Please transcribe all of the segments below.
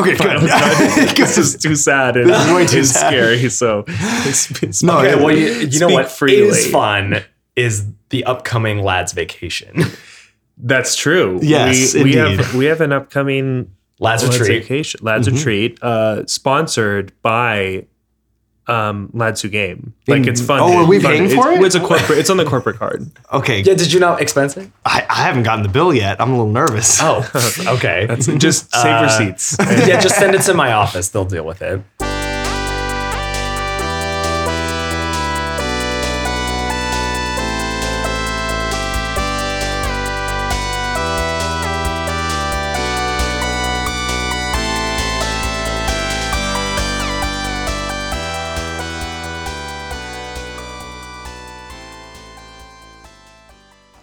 Okay, good. this is too sad and This is way too sad. scary. So it's, it's No, Okay, well, you, you know what freely. is fun is the upcoming lads vacation. that's true. Yes, we, we indeed. have we have an upcoming lads lads retreat. vacation, lads retreat, uh, sponsored by um, Lads Who Game. Like In- it's fun. oh, are we paying it's, for it? It's a corporate. It's on the corporate card. Okay, Yeah, did you not expense it? I, I haven't gotten the bill yet. I'm a little nervous. Oh, okay. So just save Uh, receipts. yeah, just send it to my office. They'll deal with it.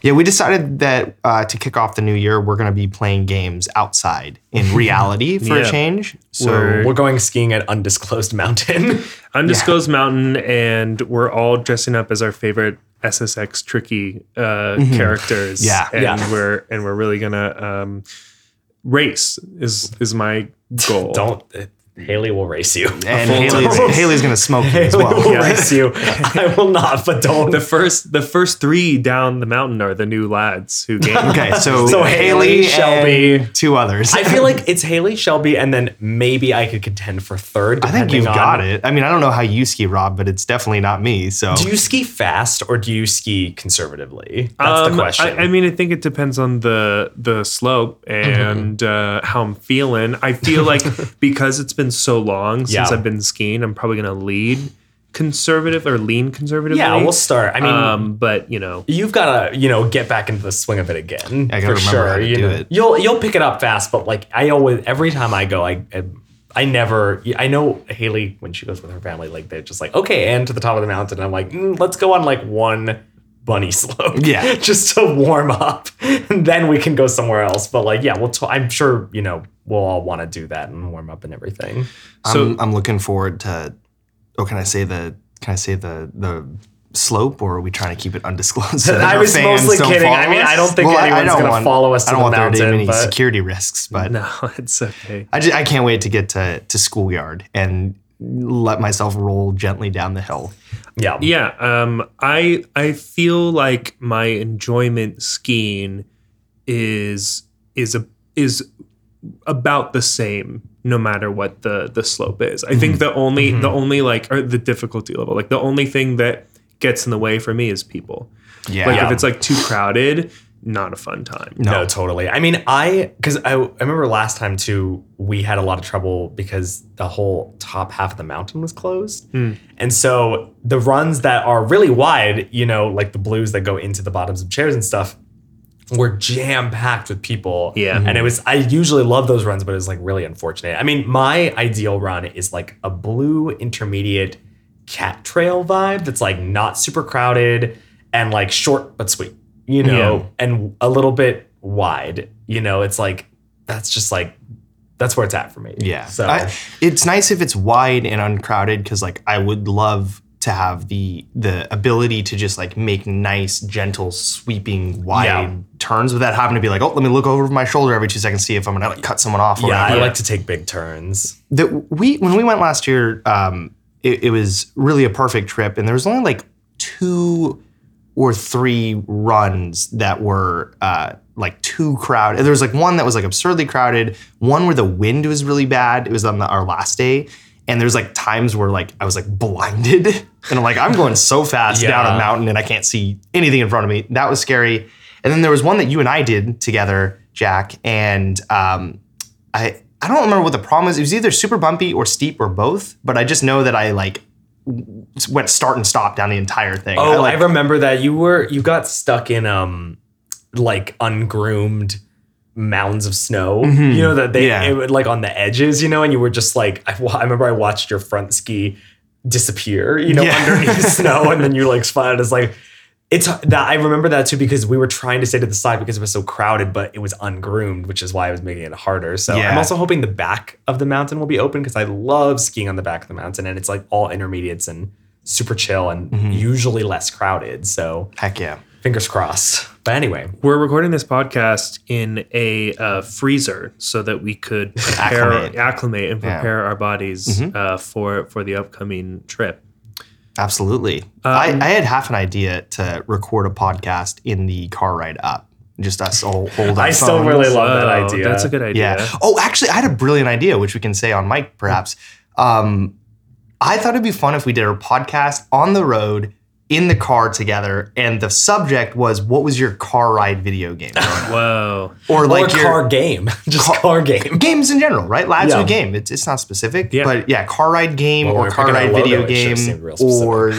Yeah, we decided that uh, to kick off the new year, we're going to be playing games outside in reality for Yeah. a change. So We're- We're going skiing at undisclosed mountain. Undisclosed Mountain, and we're all dressing up as our favorite SSX tricky uh, characters. Mm-hmm. Yeah. and Yeah. we're and we're really gonna um, race. Is is my goal? Don't. Haley will race you. and full Haley's. Haley's going to smoke you as Haley well. will Yeah. race you. I will not, but don't. The first the first three down the mountain are the new lads who game. Okay, so, So Haley, Haley, Shelby. and two others. I feel like it's Haley, Shelby, and then maybe I could contend for third. I think you've on- got it. I mean, I don't know how you ski, Rob, but it's definitely not me. So Do you ski fast or do you ski conservatively? That's Um, the question. I, I mean, I think it depends on the the slope and uh, how I'm feeling. I feel like because it's been so long since Yeah. I've been skiing, I'm probably gonna lead conservative or lean conservative. yeah, we'll start. I mean, um, but you know, you've got to you know get back into the swing of it again I gotta for remember sure. how to you do know, it. you'll you'll pick it up fast, but like I always every time I go, I. I I never, I know Haley when she goes with her family, like they're just like, okay, and to the top of the mountain. I'm like, mm, let's go on like one bunny slope, Yeah. just to warm up, and then we can go somewhere else. But like, yeah, we'll. T- I'm sure you know we'll all want to do that and warm up and everything. So- I'm, I'm looking forward to. Oh, can I say the? Can I say the the slope, or are we trying to keep it undisclosed? so I was mostly kidding. I mean. I don't think anyone's don't gonna follow us I don't the want there to be any but- security risks, but no, it's okay. I, just, I can't wait to get to to schoolyard and let myself roll gently down the hill. Yeah, Yeah, um, I I feel like my enjoyment skiing is is a is about the same no matter what the the slope is. I think mm-hmm. the only mm-hmm. the only like or the difficulty level, like the only thing that gets in the way for me is people. Yeah, Like if it's like too crowded, not a fun time. No, totally. I mean, I because I, I remember last time too, we had a lot of trouble because the whole top half of the mountain was closed, hmm. and so the runs that are really wide, you know, like the blues that go into the bottoms of chairs and stuff, were jam packed with people. Yeah. and it was. I usually love those runs, but it was like really unfortunate. I mean, my ideal run is like a blue intermediate cat trail vibe that's like not super crowded and like short but sweet you know, Yeah. and a little bit wide. You know, it's like that's just like that's where it's at for me. Yeah. So I, it's nice if it's wide and uncrowded because like I would love to have the the ability to just like make nice, gentle, sweeping, wide Yeah. turns without having to be like, oh, let me look over my shoulder every two seconds, see if I'm gonna like cut someone off. Or yeah, I like to take big turns. the, we when we went last year, um, it, it was really a perfect trip, and there was only like two or three runs that were uh, like too crowded. There was like one that was like absurdly crowded, one where the wind was really bad. It was on the, our last day. And there's like times where like I was like blinded and I'm like, I'm going so fast down a mountain and I can't see anything in front of me. That was scary. And then there was one that you and I did together, Jack, and um, I I don't remember what the problem was. It was either super bumpy or steep or both. But I just know that I like went start and stop down the entire thing. Oh, I, like, remember that you were you got stuck in um like ungroomed mounds of snow. You know that they Mm-hmm. Yeah. it would like on the edges, you know, and you were just like I, I remember I watched your front ski disappear, you know, Yeah. underneath the snow, and then you like spotted as like it's that I remember that too because we were trying to stay to the side because it was so crowded, but it was ungroomed, which is why I was making it harder. So Yeah. I'm also hoping the back of the mountain will be open because I love skiing on the back of the mountain and it's like all intermediates and super chill and Mm-hmm. usually less crowded. So heck yeah. fingers crossed. But anyway, We're recording this podcast in a uh, freezer so that we could prepare, Acclimate. acclimate, and Yeah. prepare our bodies uh, for for the upcoming trip. Absolutely. I, I had half an idea to record a podcast in the car ride up. Just us all hold I still phones. really love that Oh, idea. That's a good idea. Yeah. Oh, actually, I had a brilliant idea, which we can say on mic, perhaps. Um, I thought it'd be fun if we did a podcast on the road in the car together, and the subject was what was your car ride video game. Whoa. or or like your car game, just car, game. games in general, right? Lads Yeah. game. It's, it's not specific, Yeah. but yeah, car ride game Well, or car ride logo, video game, or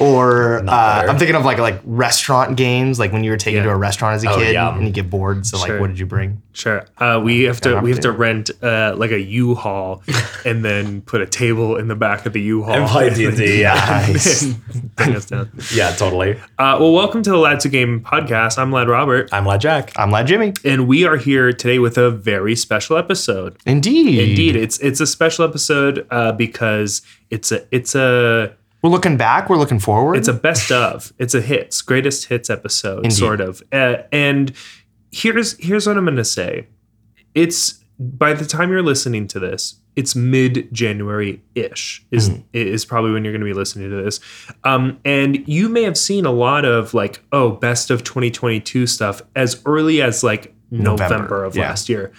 or uh. I'm thinking of like like restaurant games, like when you were taken Yeah. to a restaurant as a Oh, kid yeah. and you get bored. So Sure. like, what did you bring? Sure. Uh, we have to we have to rent uh, like a U-Haul and then put a table in the back of the U-Haul And play D&D, yeah. Nice. bring us down. Yeah, totally. Uh, well, welcome to the Lads Who Game podcast. I'm Lad Robert, I'm Lad Jack. I'm Lad Jimmy. and we are here today with a very special episode. Indeed. Indeed, it's it's a special episode uh, because it's a it's a We're looking back. We're looking forward. it's a best of. It's a hits, greatest hits episode, sort of. Uh, and here's here's what I'm going to say. It's by the time you're listening to this, it's mid January ish is is probably when you're going to be listening to this. Um, and you may have seen a lot of like oh best of 2022 stuff as early as like November, November, of yeah. last year.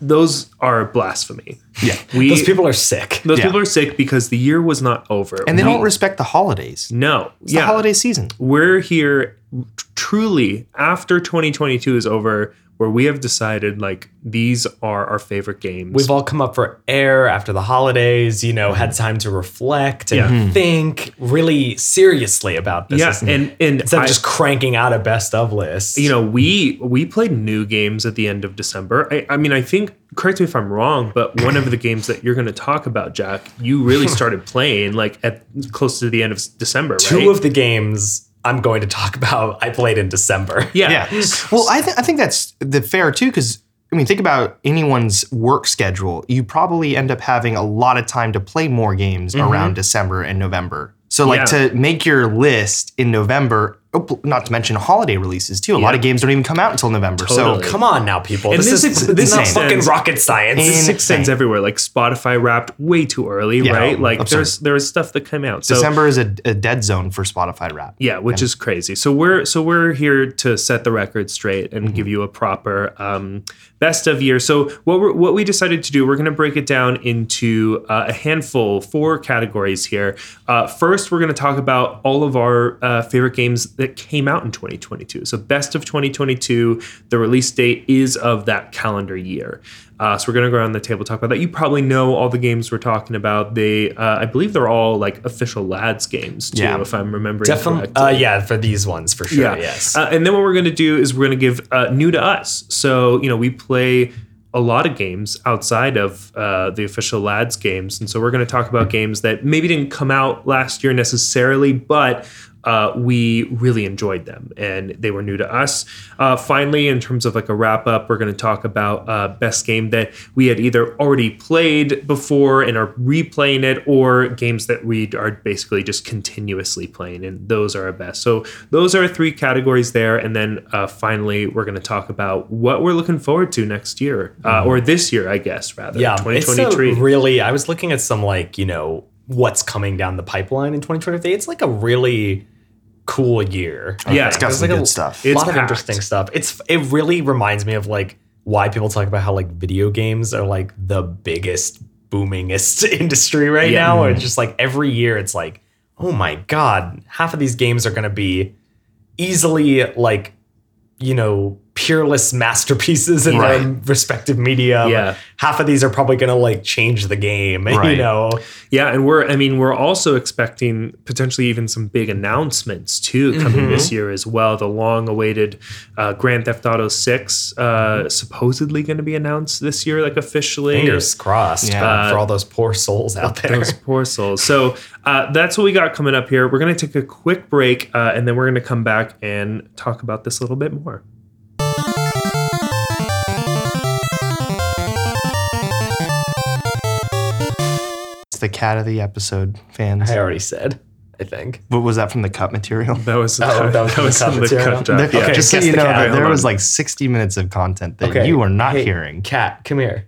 Those are blasphemy. yeah. We Those people are sick. those Yeah. people are sick because the year was not over. And they We- don't respect the holidays. no. It's the holiday season. we're here truly after 2022 is over where we have decided like these are our favorite games We've all come up for air after the holidays, you know, had mm-hmm. time to reflect and Yeah. Mm-hmm. think really seriously about this. yeah Instead and and of I- just cranking out a best of list. you know we we played new games at the end of december I, I mean i think correct me if i'm wrong but one of the games that you're going to talk about jack you really started playing like at close to the end of december right two of the games I'm going to talk about I played in December. yeah, Yeah. Well, I, th- I think that's the fair too, because I mean, think about anyone's work schedule. You probably end up having a lot of time to play more games mm-hmm. around December and November. So, like Yeah. to make your list in November, pl- not to mention holiday releases too. A lot of games don't even come out until November. Totally. So, Come on now, people. And this, this is ex- this this is not fucking rocket science. In- Six cents everywhere. Like Spotify wrapped way too early, Yeah, right? Like absurd. there's there's stuff that came out. So December is a, a dead zone for Spotify rap. Yeah, which is crazy. So we're so we're here to set the record straight and Mm-hmm. give you a proper um, best of year. So what we what we decided to do, we're going to break it down into uh, a handful, four categories here. Uh, first, we're going to talk about all of our uh, favorite games that came out in 2022. So best of 2022. The release date is of that calendar year. Uh, so we're going to go around the table talk about that. You probably know all the games we're talking about. They, uh, I believe, they're all like official lads games too, Yeah. if I'm remembering Definitely. correctly. Uh, yeah, for these ones for sure. Yes. Uh, and then what we're going to do is we're going to give uh, new to us. So, you know, we play a lot of games outside of uh, the official lads games. And so we're going to talk about games that maybe didn't come out last year necessarily, but uh, we really enjoyed them and they were new to us. Uh, finally, in terms of like a wrap up, we're going to talk about uh, best game that we had either already played before and are replaying it, or games that we are basically just continuously playing, and those are our best. So those are three categories there, and then uh, finally we're going to talk about what we're looking forward to next year, uh, or this year, I guess rather. yeah. twenty It's a really, I was looking at some like, you know, what's coming down the pipeline in 2023. It's like a really cool year. Yeah, it's got some like good a stuff. A It's lot of interesting stuff. It's it really reminds me of like why people talk about how like video games are like the biggest boomingest industry right Yeah. now. Mm-hmm. It's just like every year it's like, oh my god, half of these games are gonna be easily like, you know, peerless masterpieces in Right. their respective media. Yeah. Half of these are probably gonna like change the game. You know. Yeah, and we're I mean we're also expecting potentially even some big announcements too coming Mm-hmm. this year as well. The long-awaited uh, Grand Theft Auto Six uh, supposedly going to be announced this year, like officially. Fingers crossed Yeah. uh, for all those poor souls out there. Those poor souls. So uh, that's what we got coming up here. We're going to take a quick break, uh, and then we're going to come back and talk about this a little bit more. It's the cat of the episode, fans. I already said. I think. What was that from the cut material? That was Oh, that was from the cut in the material? cut job. Okay, Just so you know, cat. there was like 60 minutes of content that you are not Hey, hearing. Cat, come here.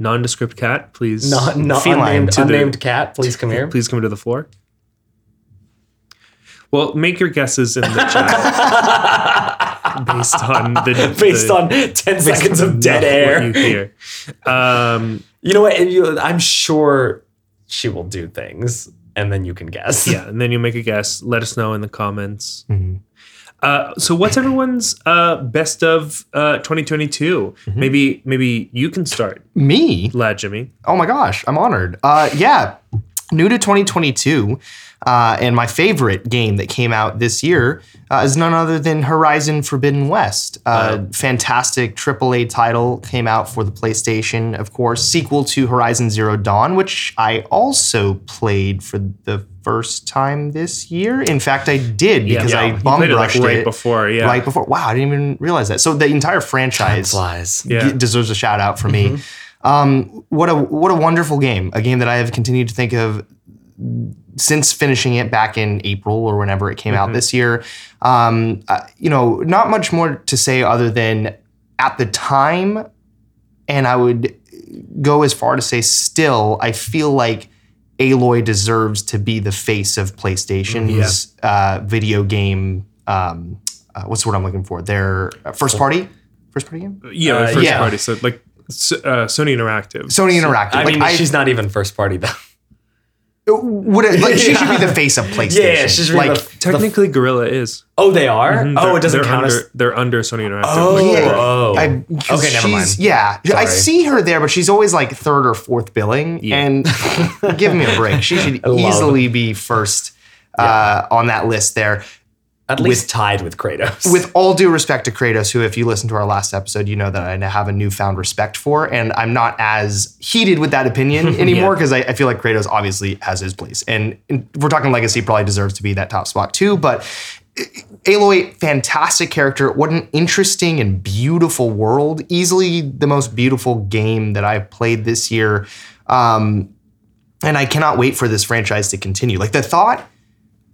Nondescript cat, please. Not, not Feline unnamed, to the- unnamed cat. Please come here. Please come to the floor. Well, make your guesses in the chat based on the Based the- on ten seconds of dead what air. you hear. Um, You know what? you- I'm sure she will do things, and then you can guess. yeah, and then you make a guess. Let us know in the comments. Mhm. Uh, so, what's everyone's uh, best of uh, 2022? Mm-hmm. Maybe, maybe you can start, Me? lad Jimmy. Oh my gosh, I'm honored. Uh, yeah, new to 2022, uh, and my favorite game that came out this year uh, is none other than Horizon Forbidden West. Uh, Fantastic AAA title came out for the PlayStation, of course, sequel to Horizon Zero Dawn, which I also played for the first time this year. In fact, I did because Yeah. I You bum played it, like, rushed right it before, yeah. right before. Wow, I didn't even realize that. So the entire franchise Flies. Yeah. g- deserves a shout out for me. Um, what a what a wonderful game! A game that I have continued to think of since finishing it back in April or whenever it came out this year. Um, uh, you know, not much more to say other than at the time, and I would go as far to say still, I feel like Aloy deserves to be the face of PlayStation's uh, video game. Um, uh, what's the word I'm looking for? Their uh, first party, first party game. Yeah, Uh, first yeah. party. So, like uh, Sony Interactive. Sony Interactive. I like, mean, I, she's not even first party though. Would it, like she should be the face of PlayStation. Yeah, yeah, she's really like the- Technically, Guerrilla is. Oh, they are. Oh, They're- it doesn't they're count under, as. They're under Sony Interactive. Oh, Like, Yeah. oh. I, 'cause Okay, never she's- mind. Yeah, I see her there, but she's always like third or fourth billing. Yeah. And give me a break. She should easily be first uh, on that list there. At least tied with Kratos. With all due respect to Kratos, who, if you listen to our last episode, you know that I have a newfound respect for, and I'm not as heated with that opinion anymore because I, I feel like Kratos obviously has his place, and, and we're talking legacy, probably deserves to be that top spot too. But Aloy, fantastic character. What an interesting and beautiful world. Easily the most beautiful game that I've played this year. Um, and I cannot wait for this franchise to continue. Like the thought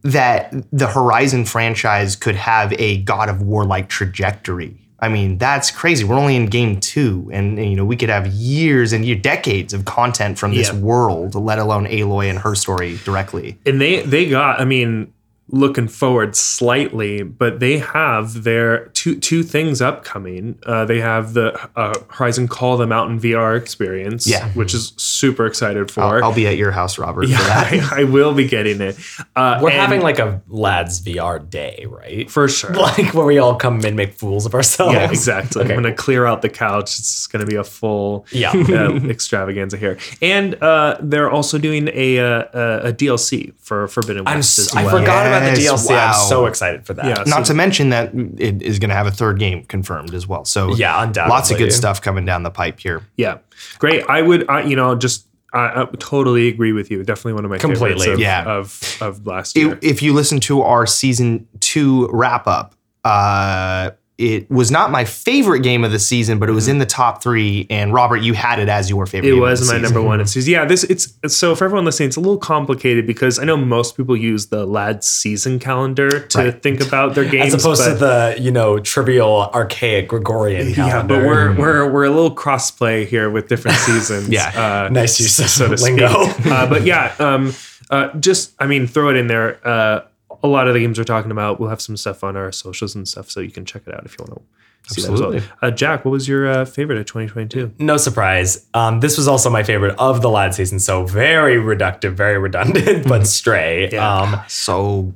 that the Horizon franchise could have a God of War like trajectory. I mean, that's crazy. We're only in game two, and, and, you know we could have years and year, decades of content from this Yeah. world, let alone Aloy and her story directly. and they they got. I mean, looking forward slightly, but they have their two two things upcoming. Uh, they have the uh, Horizon Call the Mountain VR experience, Yeah. which is super excited for. I'll, I'll be at your house, Robert, yeah, for that. I, I will be getting it. Uh, We're having like a lads VR day, right? for sure. like where we all come and make fools of ourselves. Yeah, exactly. Okay. I'm gonna clear out the couch. It's gonna be a full Yeah. uh, extravaganza here, and uh, they're also doing a, uh, a a DLC for Forbidden I'm. West s- as I well. forgot about the Yes, DLC. I'm so excited for that. Yeah. Not So- to mention that it is going to have a third game confirmed as well. So Yeah, undoubtedly. lots of good stuff coming down the pipe here. Yeah, great. I would, I, you know, just I, I totally agree with you. Definitely one of my Completely. favorites of, Yeah. of of last year. If- if you listen to our season two wrap up, uh, it was not my favorite game of the season, but it was in the top three. And Robert, you had it as your favorite. It game of was the my season. number one in season. Yeah, this it's so for everyone listening, it's a little complicated because I know most people use the lad season calendar to Right. think about their games, As opposed but, to the you know trivial archaic Gregorian yeah, calendar. but we're we're we're a little crossplay here with different seasons. Yeah. uh, Nice use of so to lingo. speak. uh, but yeah, um, uh, just I mean, throw it in there. Uh, a lot of the games we're talking about, we'll have some stuff on our socials and stuff, so you can check it out if you want to see well. Absolutely. Uh, Jack, what was your uh, favorite of 2022? no surprise. Um, this was also my favorite of the lad season. So very reductive, very redundant, but stray. Yeah. Um, So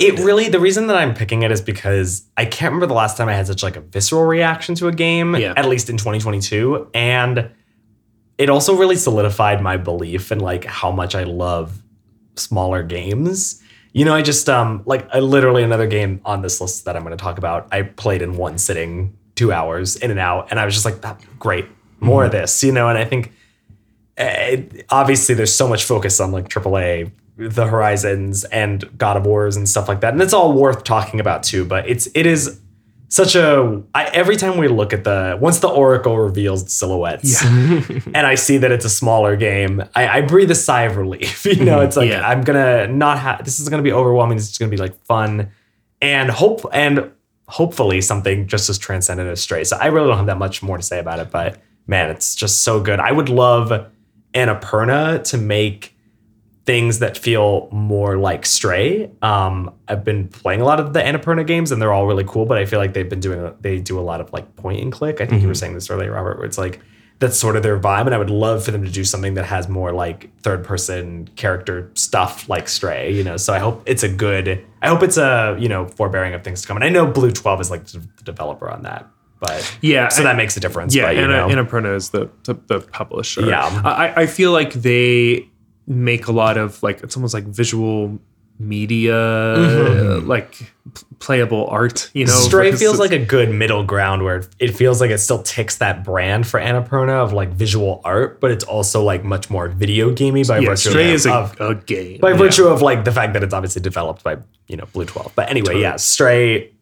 it really the reason that I'm picking it is because I can't remember the last time I had such like a visceral reaction to a game, Yeah. at least in 2022. And it also really solidified my belief in like how much I love smaller games. You know, I just um like I literally another game on this list that I'm going to talk about. I played in one sitting, two hours in and out, and I was just like, "That great, more of this." You know, and I think uh, obviously there's so much focus on like AAA, the Horizons, and God of Wars and stuff like that, and it's all worth talking about too. But it's it is such a I, every time we look at the once the oracle reveals the silhouettes and I see that it's a smaller game, I, I breathe a sigh of relief. You know, mm-hmm. it's like Yeah. I'm gonna not have this is gonna be overwhelming. This is gonna be like fun and hope and hopefully something just as transcendent as Stray. So I really don't have that much more to say about it, but man, it's just so good. I would love Annapurna to make things that feel more like Stray. Um, I've been playing a lot of the Annapurna games, and they're all really cool. But I feel like they've been doing they do a lot of like point and click. I think you were saying this earlier, Robert, where it's like that's sort of their vibe. And I would love for them to do something that has more like third person character stuff like Stray. You know, so I hope it's a good. I hope it's a you know forbearing of things to come. And I know Blue Twelve is like the developer on that, but Yeah, so that makes a difference. Yeah, but, you Anna, know. Annapurna is the, the the publisher. Yeah. I, I feel like they make a lot of like it's almost like visual media, like p- playable art. You know, Mm-hmm. Stray because feels like a good middle ground where it feels like it still ticks that brand for Annapurna of like visual art, but it's also like much more video gamey by yeah, virtue Stray of, is a, of- a game. by Yeah. virtue of like the fact that it's obviously developed by you know Blue Twelve. But anyway, yeah, Stray,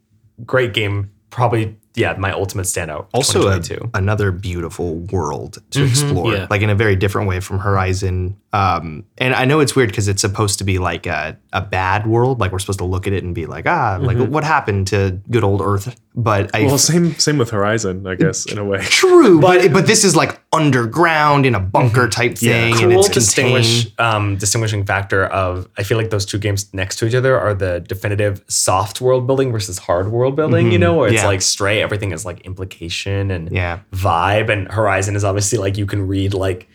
great game, probably yeah my ultimate standout. also a, another beautiful world to explore yeah. like in a very different way from horizon um, and i know it's weird because it's supposed to be like a, a bad world like we're supposed to look at it and be like ah like what happened to good old earth but i well, same same with Horizon, I guess, in a way. true but but this is like underground in a bunker type thing and cool it's distinguish um, distinguishing factor of I feel like those two games next to each other are the definitive soft world building versus hard world building. You know, where it's Yeah. like Stray, everything is like implication and Yeah. vibe, and Horizon is obviously like you can read like.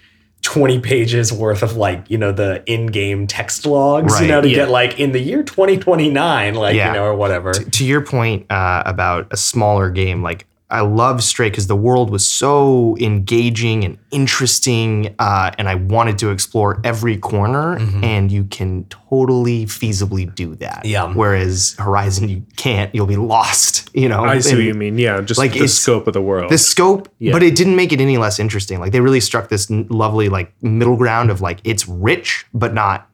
20 pages worth of like you know the in-game text logs you know to yeah. get like in the year 2029 like Yeah. you know or whatever to your point uh, about a smaller game, like I love Stray because the world was so engaging and interesting, uh, and I wanted to explore every corner, and you can totally feasibly do that. Yeah. Whereas Horizon, you can't. You'll be lost. You know. I see And what you mean. Yeah, just Like, the scope of the world. The scope, Yeah. but it didn't make it any less interesting. Like they really struck this n- lovely like middle ground of like it's rich but not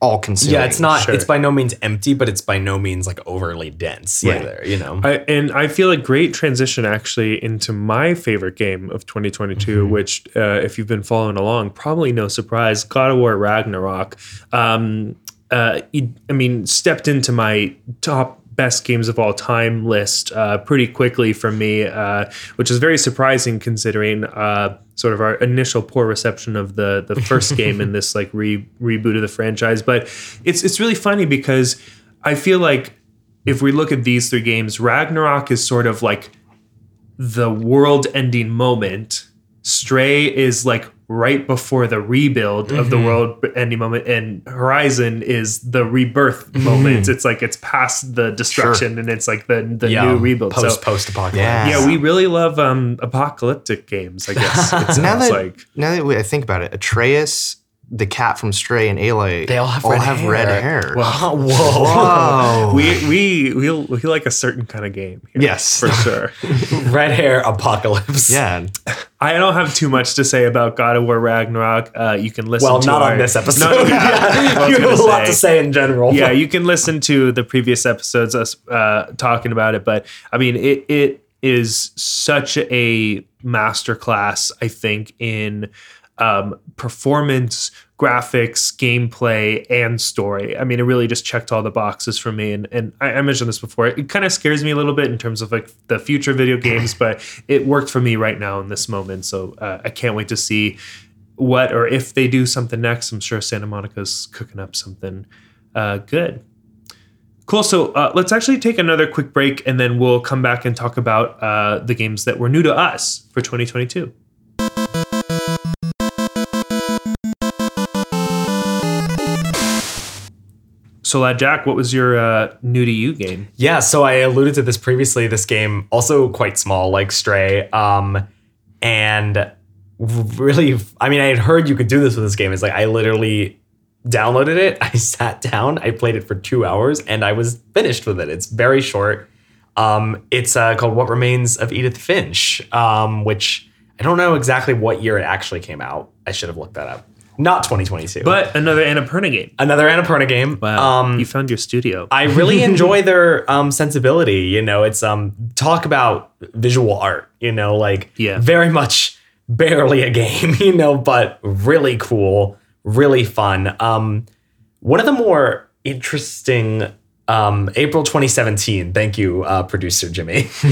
all consuming. yeah it's not Sure. it's by no means empty but it's by no means like overly dense Yeah. either you know I, and I feel a great transition actually into my favorite game of 2022, Mm-hmm. which, uh, if you've been following along, probably no surprise, God of War Ragnarok. Um, uh, it- I mean, stepped into my top best games of all time list uh, pretty quickly for me, uh, which is very surprising considering uh, sort of our initial poor reception of the the first game in this like re- reboot of the franchise. But it's it's really funny because I feel like if we look at these three games, Ragnarok is sort of like the world ending moment. Stray is like right before the rebuild of Mm-hmm. the world ending moment, and Horizon is the rebirth Mm-hmm. moment. It's like it's past the destruction and it's like the the yeah new rebuild. post so post apocalypse Yeah. yeah, we really love um apocalyptic games, I guess. It sounds now that like now that we- I think about it, Atreus, the cat from Stray, and Aloy, They all have red hair. red hair. Whoa. Whoa. we we we we like a certain kind of game. Here, Yes. for sure. Red hair apocalypse. yeah. I don't have too much to say about God of War Ragnarok. Uh, you can listen. Well, to not our- on this episode. No, yeah, I you have a lot to say in general. yeah, you can listen to the previous episodes us uh, talking about it, but I mean, it it is such a masterclass. I think in um, performance, graphics, gameplay, and story. I mean, it really just checked all the boxes for me. And and I, I mentioned this before. It kind of scares me a little bit in terms of like the future video games, but it worked for me right now in this moment. So uh, I can't wait to see what or if they do something next. I'm sure Santa Monica's cooking up something uh, good. Cool. So uh, let's actually take another quick break and then we'll come back and talk about uh, the games that were new to us for 2022. So, Lad Jack, what was your uh, new to you game? Yeah, so I alluded to this previously. This game also quite small, like Stray, um, and really, I mean, I had heard you could do this with this game. It's like I literally downloaded it, I sat down, I played it for two hours, and I was finished with it. It's very short. Um, it's uh, called What Remains of Edith Finch, um, which I don't know exactly what year it actually came out. I should have looked that up. Not 2022. But another Annapurna game. another Annapurna game. Wow. Um, you found your studio. I really enjoy their um, sensibility. You know, it's um talk about visual art. You know, like Yeah. very much barely a game. You know, but really cool, really fun. Um, one of the more interesting. Um, April 2017. Thank you, uh, producer Jimmy.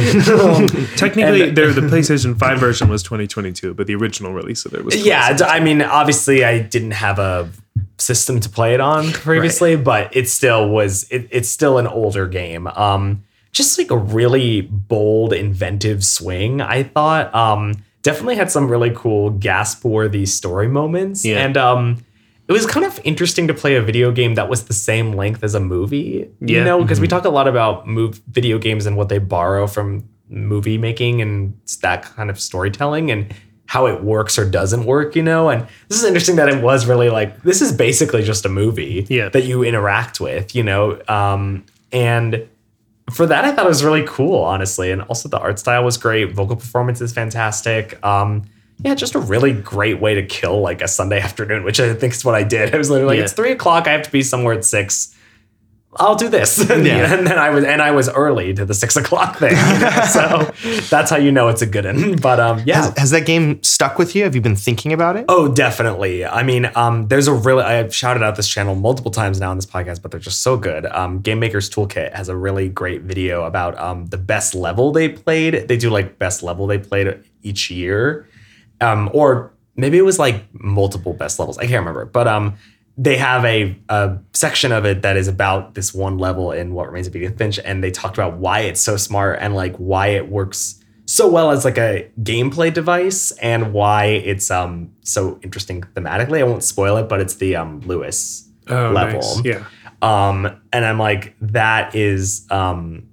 Technically, there, the PlayStation 5 version was 2022, but the original release of it was. yeah, I mean, obviously, I didn't have a system to play it on previously, but it still was. It, it's still an older game. Um, just like a really bold, inventive swing. I thought. Um, definitely had some really cool gasp-worthy story moments, Yeah. and um, it was kind of interesting to play a video game that was the same length as a movie. You Yeah. know, because we talk a lot about move video games and what they borrow from movie making and that kind of storytelling and how it works or doesn't work, you know? And this is interesting that it was really like this is basically just a movie Yeah. that you interact with, you know? Um, and for that, I thought it was really cool, honestly. And also the art style was great. Vocal performance is fantastic. Um, yeah, just a really great way to kill like a Sunday afternoon, which I think is what I did. I was literally like, Yeah. it's three o'clock. I have to be somewhere at six. I'll do this. and, Yeah. then I was and I was early to the six o'clock thing. you know? so that's how you know it's a good one. But um, yeah, Has, has that game stuck with you? Have you been thinking about it? Oh, definitely. I mean, um, there's a really I've shouted out this channel multiple times now in this podcast, but they're just so good. Um, Game Maker's Toolkit has a really great video about um, the best level they played. They do like best level they played each year, um, or maybe it was like multiple best levels. I can't remember, but um, they have a, a section of it that is about this one level in What Remains of Edith Finch, and they talked about why it's so smart and like why it works so well as like a gameplay device and why it's um so interesting thematically. I won't spoil it, but it's the um Lewis Oh, level. nice. Yeah. Um, and I'm like, that is um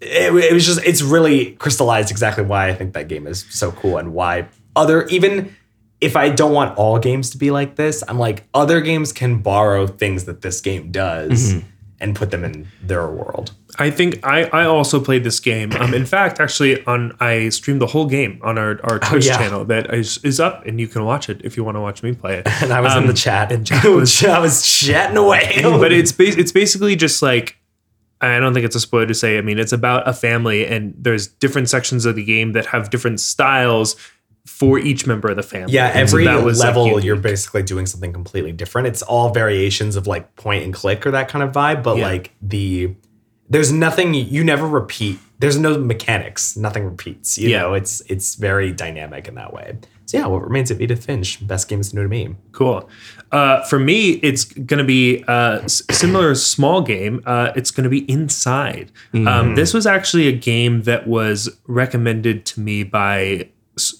it, it was just it's really crystallized exactly why I think that game is so cool and why other even if I don't want all games to be like this, I'm like other games can borrow things that this game does Mm-hmm. and put them in their world. I think I, I also played this game. Um, in fact, actually, on I streamed the whole game on our, our Twitch Oh, yeah. channel that is, is up, and you can watch it if you want to watch me play it. And I was in Um, the chat and Jack was- I was chatting away. but it's bas- it's basically just like I don't think it's a spoiler to say. I mean, it's about a family, and there's different sections of the game that have different styles for each member of the family. Yeah, And so every that was, like, level unique. you're basically doing something completely different. It's all variations of like point and click or that kind of vibe, but Yeah. like the there's nothing you never repeat. There's no mechanics. Nothing repeats. You Yeah. know, it's it's very dynamic in that way. So yeah, what remains of Edith Finch? Best games new to me. Cool. Uh, for me, it's going to be a s- similar small game. Uh, it's going to be Inside. Mm-hmm. Um, this was actually a game that was recommended to me by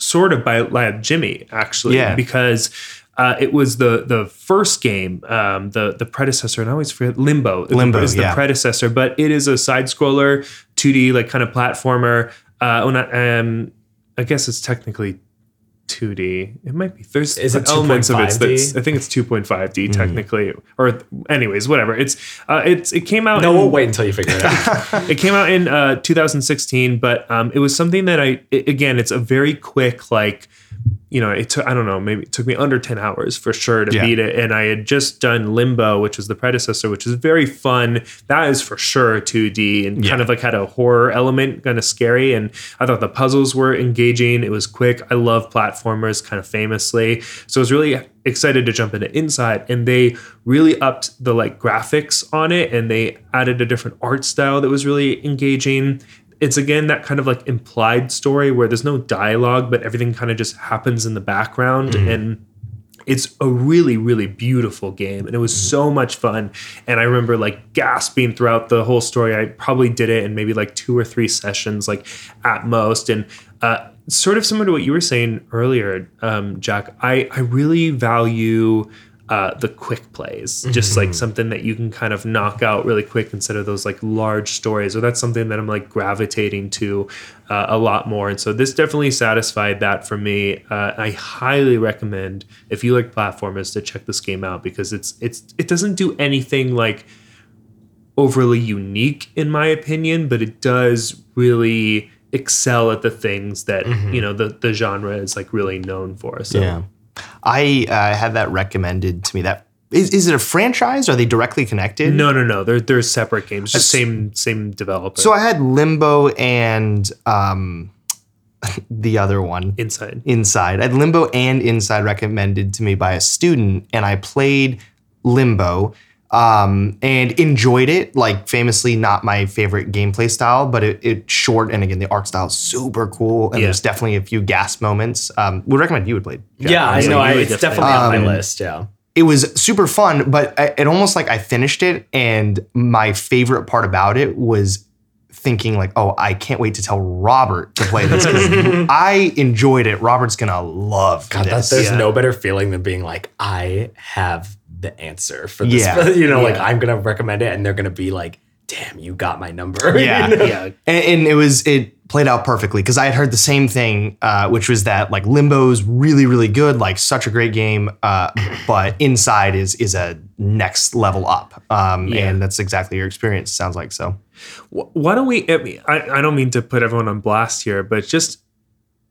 sort of by Lad Jimmy, actually, Yeah. because. Uh, it was the the first game, um, the the predecessor, and I always forget Limbo. Limbo, is the yeah. predecessor, but it is a side scroller, 2D like kind of platformer. Uh, oh, not, um, I guess it's technically 2D. It might be. There's Is it elements of it 2.5D? that's I think it's 2.5D technically, or anyways, whatever. It's uh, it's it came out. No, in, we'll wait until you figure it out. It came out in uh, 2016, but um, it was something that I it- again, it's a very quick like. You know, it took I don't know, maybe it took me under 10 hours for sure to Yeah. beat it. And I had just done Limbo, which is the predecessor, which is very fun. That is for sure 2D and kind of like had a horror element, kind of scary. And I thought the puzzles were engaging. It was quick. I love platformers kind of famously. So I was really excited to jump into Inside. And they really upped the like graphics on it and they added a different art style that was really engaging it's again that kind of like implied story where there's no dialogue, but everything kind of just happens in the background. And it's a really, really beautiful game. And it was so much fun. And I remember like gasping throughout the whole story. I probably did it in maybe like two or three sessions, like at most. And uh, sort of similar to what you were saying earlier, um, Jack, I, I really value uh, the quick plays, just like something that you can kind of knock out really quick instead of those like large stories. So that's something that I'm like gravitating to uh, a lot more. And so this definitely satisfied that for me. Uh, I highly recommend if you like platformers to check this game out because it's it's it doesn't do anything like overly unique in my opinion, but it does really excel at the things that you know the the genre is like really known for. So Yeah. I uh, had that recommended to me. That is, is it a franchise? Are they directly connected? No, no, no. They're they're separate games. Just same same developer. So I had Limbo and um, the other one. inside. Inside. I had Limbo and Inside recommended to me by a student, and I played Limbo um, and enjoyed it. Like famously, not my favorite gameplay style, but it, it's short, and again, the art style is super cool, and Yeah. there's definitely a few gas moments. Um, would recommend you would play. Jeff. Yeah, I know. I, it's definitely- definitely on my Um, list. Yeah. it was super fun, but I, it almost like I finished it, and my favorite part about it was thinking like, oh, I can't wait to tell Robert to play this because I enjoyed it. Robert's gonna love God, that, this. there's Yeah. no better feeling than being like, I have the answer for this. Yeah. you know, like I'm gonna recommend it, and they're gonna be like, "Damn, you got my number." Yeah. You know? Yeah. and, and it was it played out perfectly because I had heard the same thing, uh, which was that like Limbo's really really good, like such a great game, uh, but Inside is is a next level up, um, Yeah. and that's exactly your experience. Sounds like so. Why don't we? I, I don't mean to put everyone on blast here, but just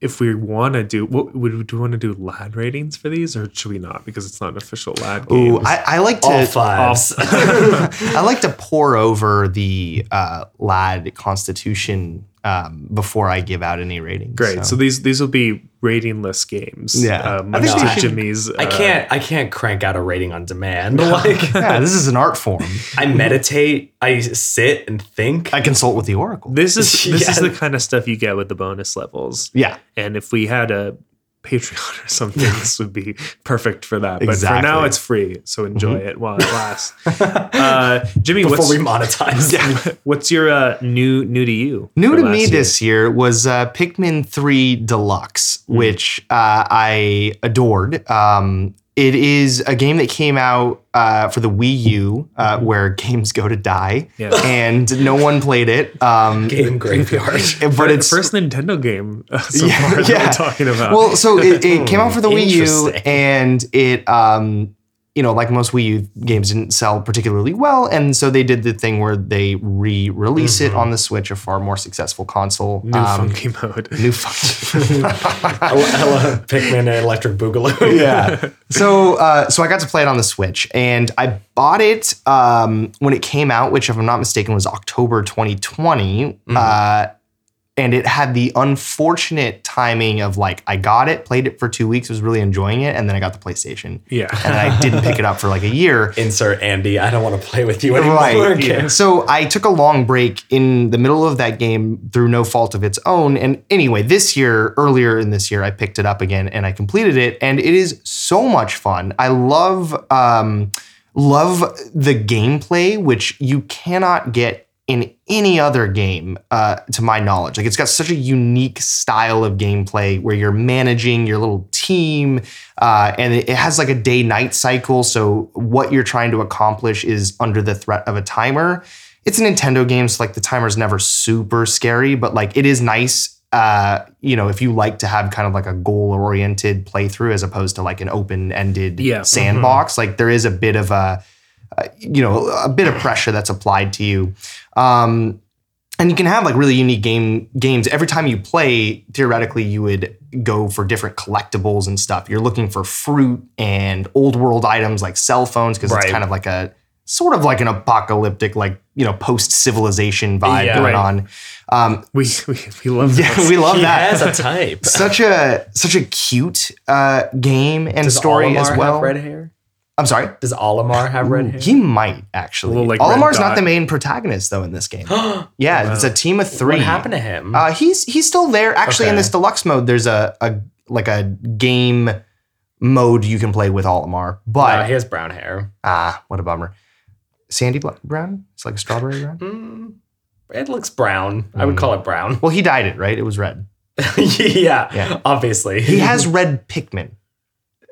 if we want to do, what would we? Want to do lad ratings for these, or should we not? Because it's not an official lad game. Ooh, I, I like to All fives. I like to pour over the uh, lad constitution um, before I give out any ratings. Great. So. these these will be ratingless games. Yeah. I much think to should- Jimmy's. I uh, can't. I can't crank out a rating on demand. Like yeah, this is an art form. I meditate. I sit and think. I consult with the oracle. This is this is the kind of stuff you get with the bonus levels. yeah, And if we had a Patreon or something, this would be perfect for that. But for now, it's free, so enjoy it while it lasts. uh, Jimmy, before what's we monetize. what's your uh, new new to you? new to me year? this year was uh, Pikmin Three Deluxe, which uh, I adored. Um, it is a game that came out uh, for the Wii U, uh, where games go to die, Yeah. and no one played it. Um, Game graveyard. but it's first Nintendo game uh, so Yeah, far that yeah. we're talking about. Well, so it, it came out for the Wii U, and it, um, you know, like most Wii U games, didn't sell particularly well, and so they did the thing where they re-release it on the Switch, a far more successful console. new Um, funky mode. new funky. Hello, Pikmin and Electric Boogaloo. yeah. So, uh, so I got to play it on the Switch, and I bought it um, when it came out, which, if I'm not mistaken, was October 2020. Uh, and it had the unfortunate timing of like I got it, played it for two weeks, was really enjoying it, and then I got the PlayStation, Yeah. and I didn't pick it up for like a year. Insert Andy. I don't want to play with you anymore. Right. Okay. So I took a long break in the middle of that game through no fault of its own. And anyway, this year, earlier in this year, I picked it up again and I completed it, and it is so much fun. I love um, love the gameplay, which you cannot get in any other game, uh, to my knowledge. Like it's got such a unique style of gameplay where you're managing your little team, uh, and it has like a day-night cycle. So what you're trying to accomplish is under the threat of a timer. It's a Nintendo game, so like the timer's never super scary, but like it is nice. Uh, you know, if you like to have kind of like a goal-oriented playthrough as opposed to like an open-ended Yeah. sandbox, like there is a bit of a uh, you know a bit of pressure that's applied to you um, and you can have like really unique game games every time you play theoretically you would go for different collectibles and stuff you're looking for fruit and old world items like cell phones because Right. it's kind of like a sort of like an apocalyptic like you know post civilization vibe Yeah. going Right. on um, we, we we love yeah that. we love he that has a type. such a such a cute uh, game and Does story Olimar as well have red hair? I'm sorry Does Olimar have red hair? he might actually. little, like, Olimar's not the main protagonist though in this game. yeah, it's a team of three. What happened to him? Uh, he's he's still there. Actually, in this deluxe mode, there's a, a like a game mode you can play with Olimar. Uh, But he has brown hair. ah, what a bummer. Sandy Bla- Brown? It's like a strawberry brown. Mm, it looks brown. I would call it brown. Well, he dyed it, right? It was red. yeah, Yeah. obviously. He has red Pikmin.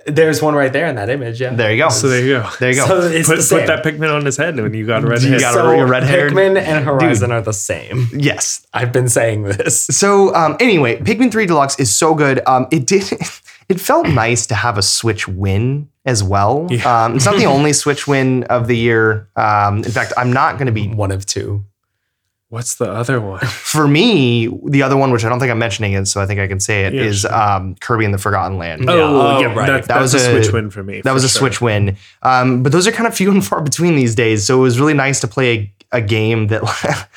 There's one right there in that image. Yeah. There you go. So there you go. There you go. So it's put, the same. put that Pikmin on his head when you got a red You head. got so a- you're red-haired? Pikmin and Horizon are the same. yes. I've been saying this. So um, anyway, Pikmin 3 Deluxe is so good. Um, it did. It felt nice to have a Switch win as well. Yeah. Um, it's not the only Switch win of the year. Um, in fact, I'm not going to be. One of two. What's the other one? For me, the other one, which I don't think I'm mentioning it, so I think I can say it, Yeah, is sure. um, Kirby and the Forgotten Land. Oh, oh, yeah, right. That, That was was a a- switch win for me. That for was a sure. Switch win. Um, but those are kind of few and far between these days. So it was really nice to play a, a game that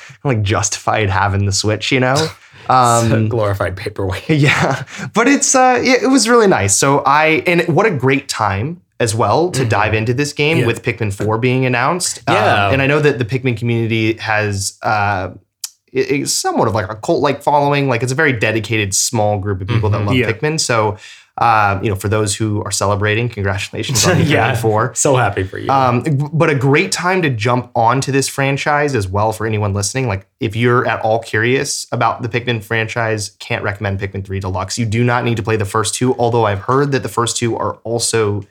like justified having the Switch, you know? Um, glorified paperweight. yeah. But it's uh it, it was really nice. So I and what a great time as well to dive into this game Yeah. with Pikmin 4 being announced. Um, and I know that the Pikmin community has uh it's somewhat of like a cult like following. Like it's a very dedicated small group of people that love Yeah. Pikmin. So um, you know, for those who are celebrating, congratulations on Pikmin Yeah. 4. So happy for you. Um, but a great time to jump onto this franchise as well for anyone listening. Like, if you're at all curious about the Pikmin franchise, can't recommend Pikmin 3 Deluxe. You do not need to play the first two, although I've heard that the first two are also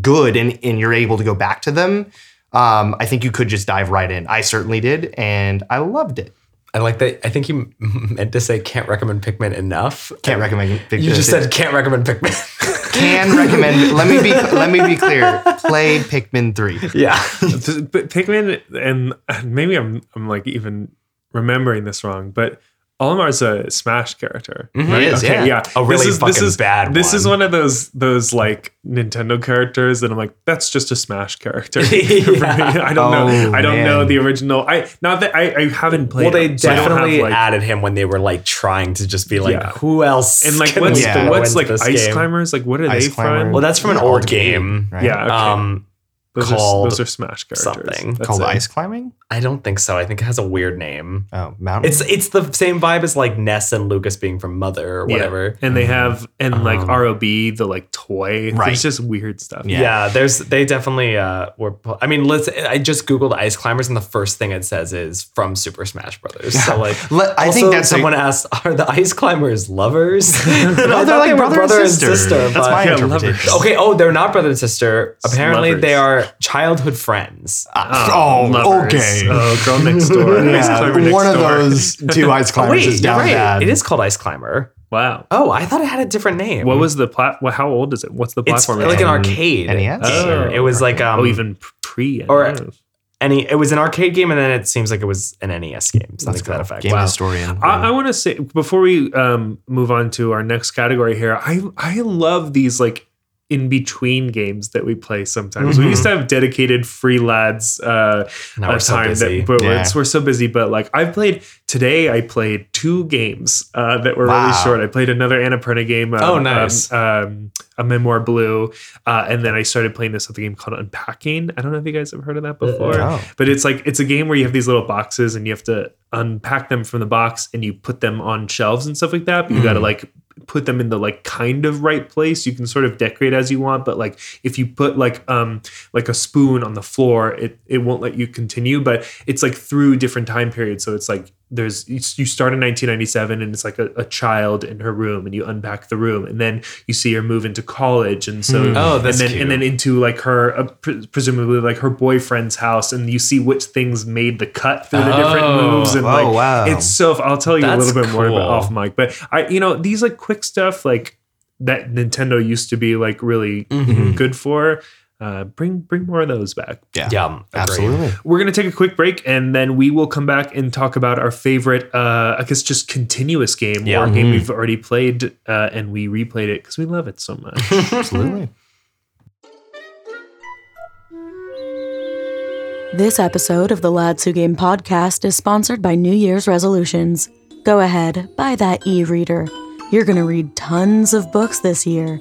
good and, and you're able to go back to them. Um, I think you could just dive right in. I certainly did, and I loved it. I like that. I think you meant to say can't recommend Pikmin enough. Can't recommend. Pikmin. You just said can't recommend Pikmin. can recommend. let me be. Let me be clear. Play Pikmin 3. yeah. but Pikmin, and maybe I'm I'm like even remembering this wrong, but Olimar's a Smash character. Mm-hmm. He is, yeah. A really this is, this fucking is, bad This is one. one of those those like Nintendo characters that I'm like, that's just a Smash character. Yeah. I don't know. Oh, I don't know the original. I not that I, I haven't played. Well, they it, so have, definitely like- added him when they were like trying to just be like, Yeah. who else? and like can what's we Yeah. what's like ice game? climbers? Like what are Ice they Climber. from? Well, that's from an Yeah, old arcade, game. right? yeah, okay. Um, those, called are, those are Smash characters. something. That's Called it. ice climbing. I don't think so. I think it has a weird name. Oh, mountain. It's it's the same vibe as like Ness and Lucas being from Mother or Yeah. whatever. And they have and like Um, ROB, the like toy. Right. It's just weird stuff. Yeah. Yeah. there's they definitely uh were. I mean, let's. I just googled ice climbers, and the first thing it says is from Super Smash Brothers. So like, Le- I also, think that's a- someone asked, are the ice climbers lovers? I No, they're like they were brother, and sister. That's but- my Yeah, interpretation. Okay, oh, they're not brother and sister. Apparently, Lovers. they are childhood friends. Oh, lovers. okay. Oh, girl next door. Ice Yeah, climber next one of door. those two ice Oh, climbers wait, is you're down right. bad. It is called Ice Climber. Wow. Oh, I thought it had a different name. What was the plat? Well, how old is it? What's the platform? it's platform? like an arcade NES? game. Oh. it was like um, oh, even pre. or- any. It was an arcade game, and then it seems like it was an NES game, something to that effect. Game Wow. historian. I, I want to say before we um, move on to our next category here, I I love these like in between games that we play sometimes. We used to have dedicated free lads uh, Now a we're so time that but Yeah. we're so busy. But like I've played today, I played two games uh, that were really short. I played another Annapurna game. Um, Oh, nice. Um, um, a Memoir Blue, uh, and then I started playing this other game called Unpacking. I don't know if you guys have heard of that before, No. but it's like it's a game where you have these little boxes and you have to unpack them from the box and you put them on shelves and stuff like that. But you got to like put them in the like kind of right place. You can sort of decorate as you want, but like if you put like um like a spoon on the floor, it it won't let you continue. But it's like through different time periods. So it's like there's you you start in 1997 and it's like a, a child in her room and you unpack the room and then you see her move into college and so Oh, that's and then cute. and then into like her uh, pre- presumably like her boyfriend's house and you see which things made the cut through the different Oh. moves and Oh, like wow. it's so I'll tell you That's a little bit more about off mic but I you know these like quick stuff like that Nintendo used to be like really Mhm. good for uh, bring bring more of those back. yeah, Yeah, agreed. absolutely. We're gonna take a quick break and then we will come back and talk about our favorite, uh, I guess, just continuous game Yeah. or a game we've already played uh, and we replayed it because we love it so much. Absolutely. This episode of the Lads Who Game podcast is sponsored by New Year's resolutions. Go ahead, buy that e reader. You're going to read tons of books this year.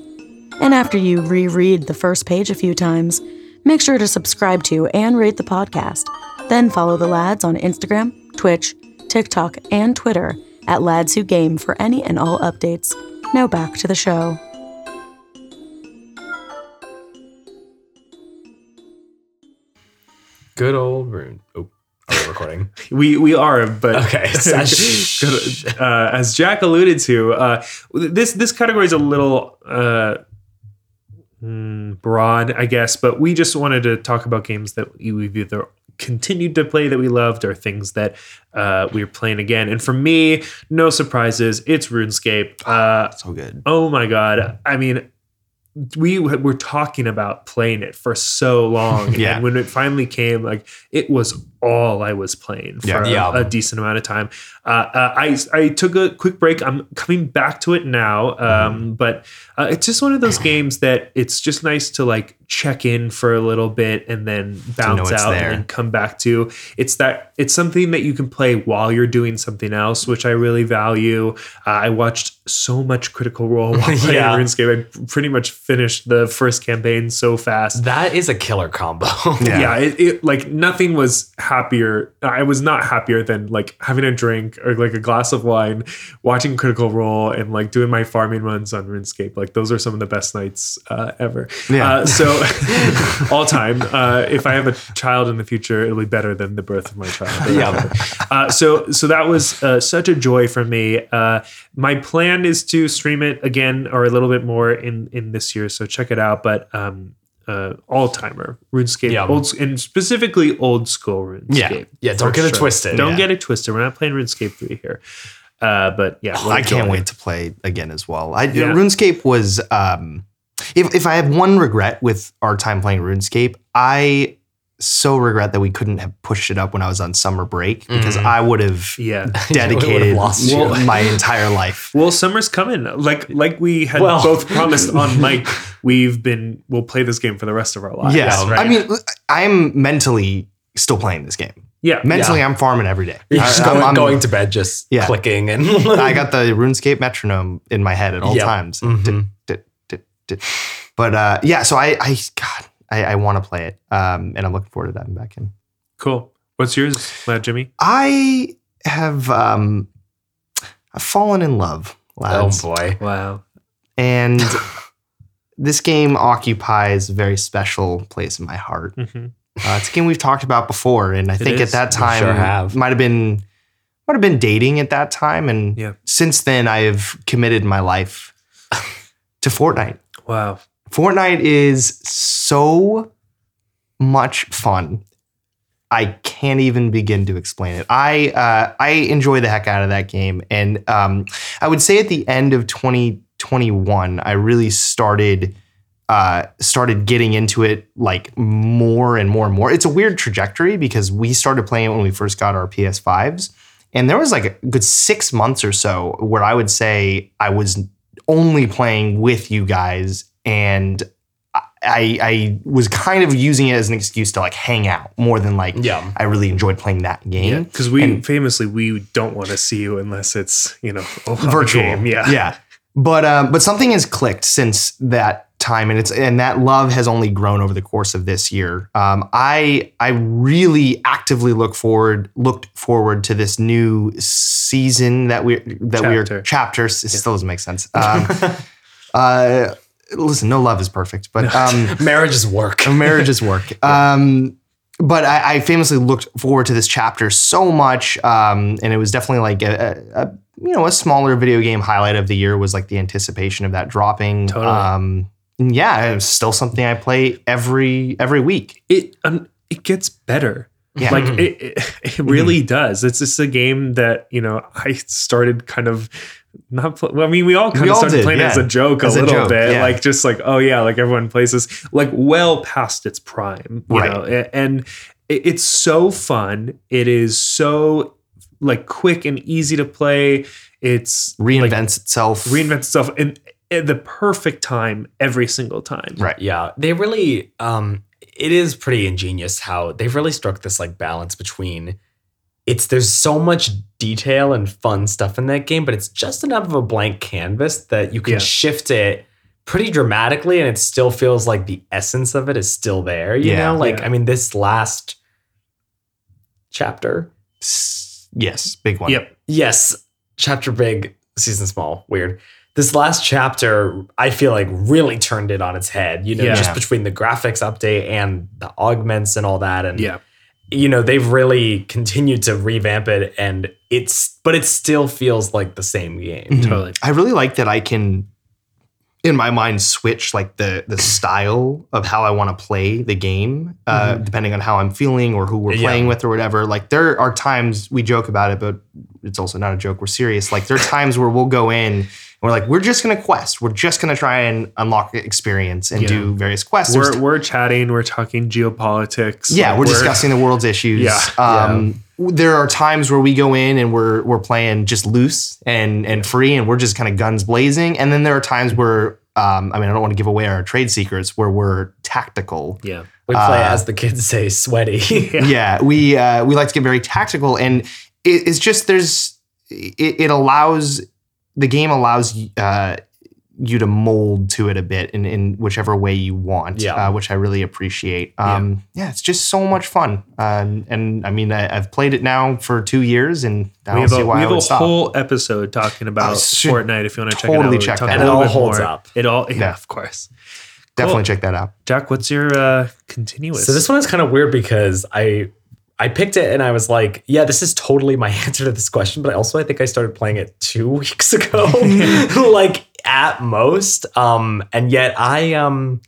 And after you reread the first page a few times, make sure to subscribe to and rate the podcast. Then follow the lads on Instagram, Twitch, TikTok, and Twitter at Lads Who Game for any and all updates. Now back to the show. Good old Rune. Oh, are we recording? We we are, but Okay. Uh, as Jack alluded to, uh, this this category is a little uh, broad, I guess, but we just wanted to talk about games that we've either continued to play that we loved or things that uh, we are playing again. And for me, no surprises, it's RuneScape. Uh, So good. oh my god! I mean. We were talking about playing it for so long, Yeah. and when it finally came, like it was all I was playing for Yeah. a- Yeah. A, decent amount of time. Uh, uh, I I took a quick break. I'm coming back to it now, um, but uh, it's just one of those games that it's just nice to like check in for a little bit and then bounce out there. and then come back to. It's that it's something that you can play while you're doing something else, which I really value. Uh, I watched so much Critical Role while playing Yeah. RuneScape. I pretty much finished the first campaign so fast. That is a killer combo. Yeah. Yeah, it, it like nothing was happier. I was not happier than like having a drink or like a glass of wine, watching Critical Role, and like doing my farming runs on RuneScape. Like those are some of the best nights uh, ever. Yeah. Uh, so all time. Uh, if I have a child in the future, it'll be better than the birth of my child. Yeah. Uh, so so that was uh, such a joy for me. Uh, my plan is to stream it again or a little bit more in in this year. So check it out. But um, uh, all timer RuneScape, Yeah. old and specifically old school RuneScape. Yeah. Yeah, don't get it twisted. Don't Yeah. get it twisted. We're not playing RuneScape three here. Uh, but yeah, we'll I can't wait to play again as well. I, Yeah. RuneScape was, um, if, if I have one regret with our time playing RuneScape, I so regret that we couldn't have pushed it up when I was on summer break because Mhm. I would have Yeah. dedicated my entire life. Well, summer's coming. Like like we had Well- both promised on mic, We've been we'll play this game for the rest of our lives. Yeah, right? I mean, I'm mentally still playing this game. yeah. Mentally, I'm farming every day. You're I- just I'm- going, I'm- going to bed, just Yeah. clicking and I got the RuneScape metronome in my head at all Yep. times. Mhm. Dit. But uh, yeah, so I, I God, I, I want to play it, um, and I'm looking forward to diving back in. Cool. What's yours, Lad Jimmy? I have um, I've fallen in love, Oh lads, boy. Wow. and this game occupies a very special place in my heart. hmm Uh, it's a game we've talked about before, and I think is. at that time sure have. might have been might have been dating at that time, and Yeah. since then I have committed my life to Fortnite. Wow. Fortnite is so much fun. I can't even begin to explain it. I uh, I enjoy the heck out of that game, and um, I would say at the end of 2021, I really started uh, started getting into it like more and more and more. It's a weird trajectory because we started playing it when we first got our PS5s, and there was like a good six months or so where I would say I was only playing with you guys and I, I was kind of using it as an excuse to like hang out more than like Yeah. I really enjoyed playing that game. Because we And- famously we don't want to see you unless it's you know a virtual. game. Yeah. yeah. But um, but something has clicked since that time, and it's and that love has only grown over the course of this year. Um, I I really actively look forward looked forward to this new season that we that we are chapters. It still doesn't make sense. Um, uh, listen, no love is perfect, but um, Marriage is work. marriage marriages work. Um, but I, I famously looked forward to this chapter so much, um, and it was definitely like a, a, a you know a smaller video game highlight of the year was like the anticipation of that dropping. Totally. Um, yeah, it's still something I play every every week. It um, it gets better. Yeah. Like it, it, it really does. It's just a game that you know I started kind of not. Pl- well, I mean, we all kind We of all started did, playing it as a joke As a a little joke, bit, yeah. like just like oh yeah, like everyone plays this, like well past its prime, you Right. know. And it's so fun. It is so like quick and easy to play. It's Reinvents like, itself. reinvents itself in, at the perfect time every single time. Right. Yeah, they really um it is pretty ingenious how they've really struck this like balance between it's there's so much detail and fun stuff in that game, but it's just enough of a blank canvas that you can Yeah. shift it pretty dramatically and it still feels like the essence of it is still there, you Yeah. know? Like Yeah. I mean this last chapter. Yes, big one. Yep. Yes, chapter big, season small. Weird. This last chapter, I feel like really turned it on its head. You know, Yeah. just between the graphics update and the augments and all that, and Yeah. You know, they've really continued to revamp it, and it's but it still feels like the same game. Mhm. Totally. I really like that I can, in my mind, switch like the the style of how I want to play the game, uh, depending on how I'm feeling or who we're Yeah. playing with or whatever. Like there are times we joke about it, but it's also not a joke. We're serious. Like there are times where we'll go in we're like, we're just gonna quest. We're just gonna try and unlock experience and Yeah. do various quests. We're, we're chatting, we're talking geopolitics. yeah, like, we're discussing the world's issues. Yeah. Um, There are times where we go in and we're we're playing just loose and and free, and we're just kind of guns blazing. And then there are times where, um, I mean, I don't want to give away our trade secrets, where we're tactical. Yeah. We play, Uh, as the kids say, sweaty. Yeah, we uh, we like to get very tactical, and it, it's just there's it, it allows the game allows uh, you to mold to it a bit in, in whichever way you want, Yeah. uh, which I really appreciate. Um, yeah. it's just so much fun, um, and I mean I, I've played it now for two years, and I We don't have see a, why we have a whole episode talking about Fortnite if you want to check it out. totally We check that out. And it all holds more. up. It all, yeah, Yeah. of course. Definitely Cool. check that out. Jack, what's your uh, continuous? So this one is kind of weird because I I picked it and I was like, yeah, this is totally my answer to this question. But also I think I started playing it two weeks ago, like at most. Um, and yet I um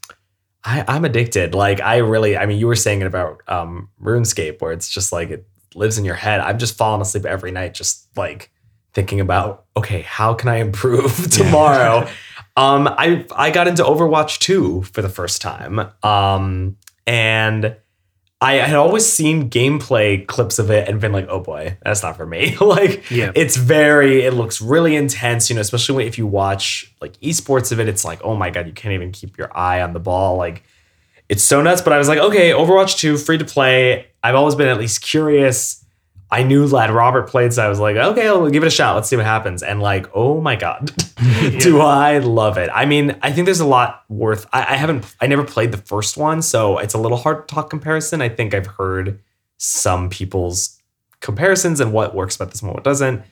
I, I'm addicted. Like I really, I mean, you were saying it about um RuneScape, where it's just like it lives in your head. I'm just falling asleep every night, just like thinking about, okay, how can I improve tomorrow? um, I I got into Overwatch 2 for the first time. Um, and I had always seen gameplay clips of it and been like, oh boy, that's not for me. like Yeah. it's very, it looks really intense, you know, especially if you watch like esports of it, it's like, oh my God, you can't even keep your eye on the ball. Like it's so nuts. But I was like, okay, Overwatch 2, free to play. I've always been at least curious. I knew Lad Robert played, so I was like, okay, I'll give it a shot. Let's see what happens. And like, oh my God, do I love it. I mean, I think there's a lot worth I, I haven't I never played the first one, so it's a little hard to talk comparison. I think I've heard some people's comparisons and what works about this one, what doesn't.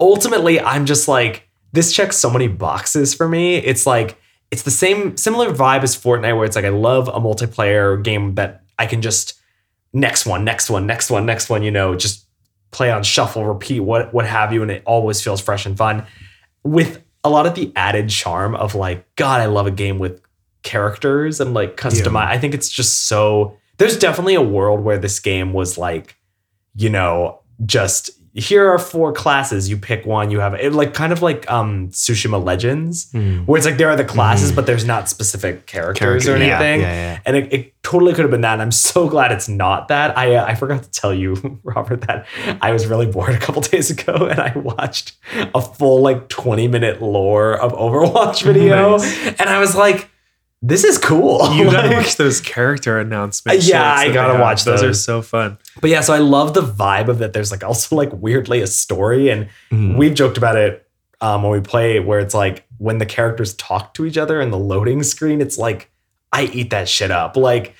Ultimately, I'm just like, this checks so many boxes for me. It's like it's the same similar vibe as Fortnite, where it's like I love a multiplayer game that I can just next one, next one, next one, next one, you know, just play on shuffle, repeat, what what have you, and it always feels fresh and fun. With a lot of the added charm of like, God, I love a game with characters and like customize. I think it's just so there's definitely a world where this game was like, you know, just here are four classes. You pick one. You have it like kind of like um Tsushima Legends, where it's like there are the classes, but there's not specific characters or Character- yeah, anything. yeah, yeah. And it, it totally could have been that. And I'm so glad it's not that. I uh, I forgot to tell you, Robert, that I was really bored a couple days ago and I watched a full like 20 minute lore of Overwatch video, and I was like, this is cool. You gotta Like- watch those character announcements. Uh, yeah, I gotta watch Those Those are so fun. But yeah, so I love the vibe of that. There's like also like weirdly a story, and we've joked about it um, when we play, where it's like when the characters talk to each other in the loading screen, it's like I eat that shit up. Like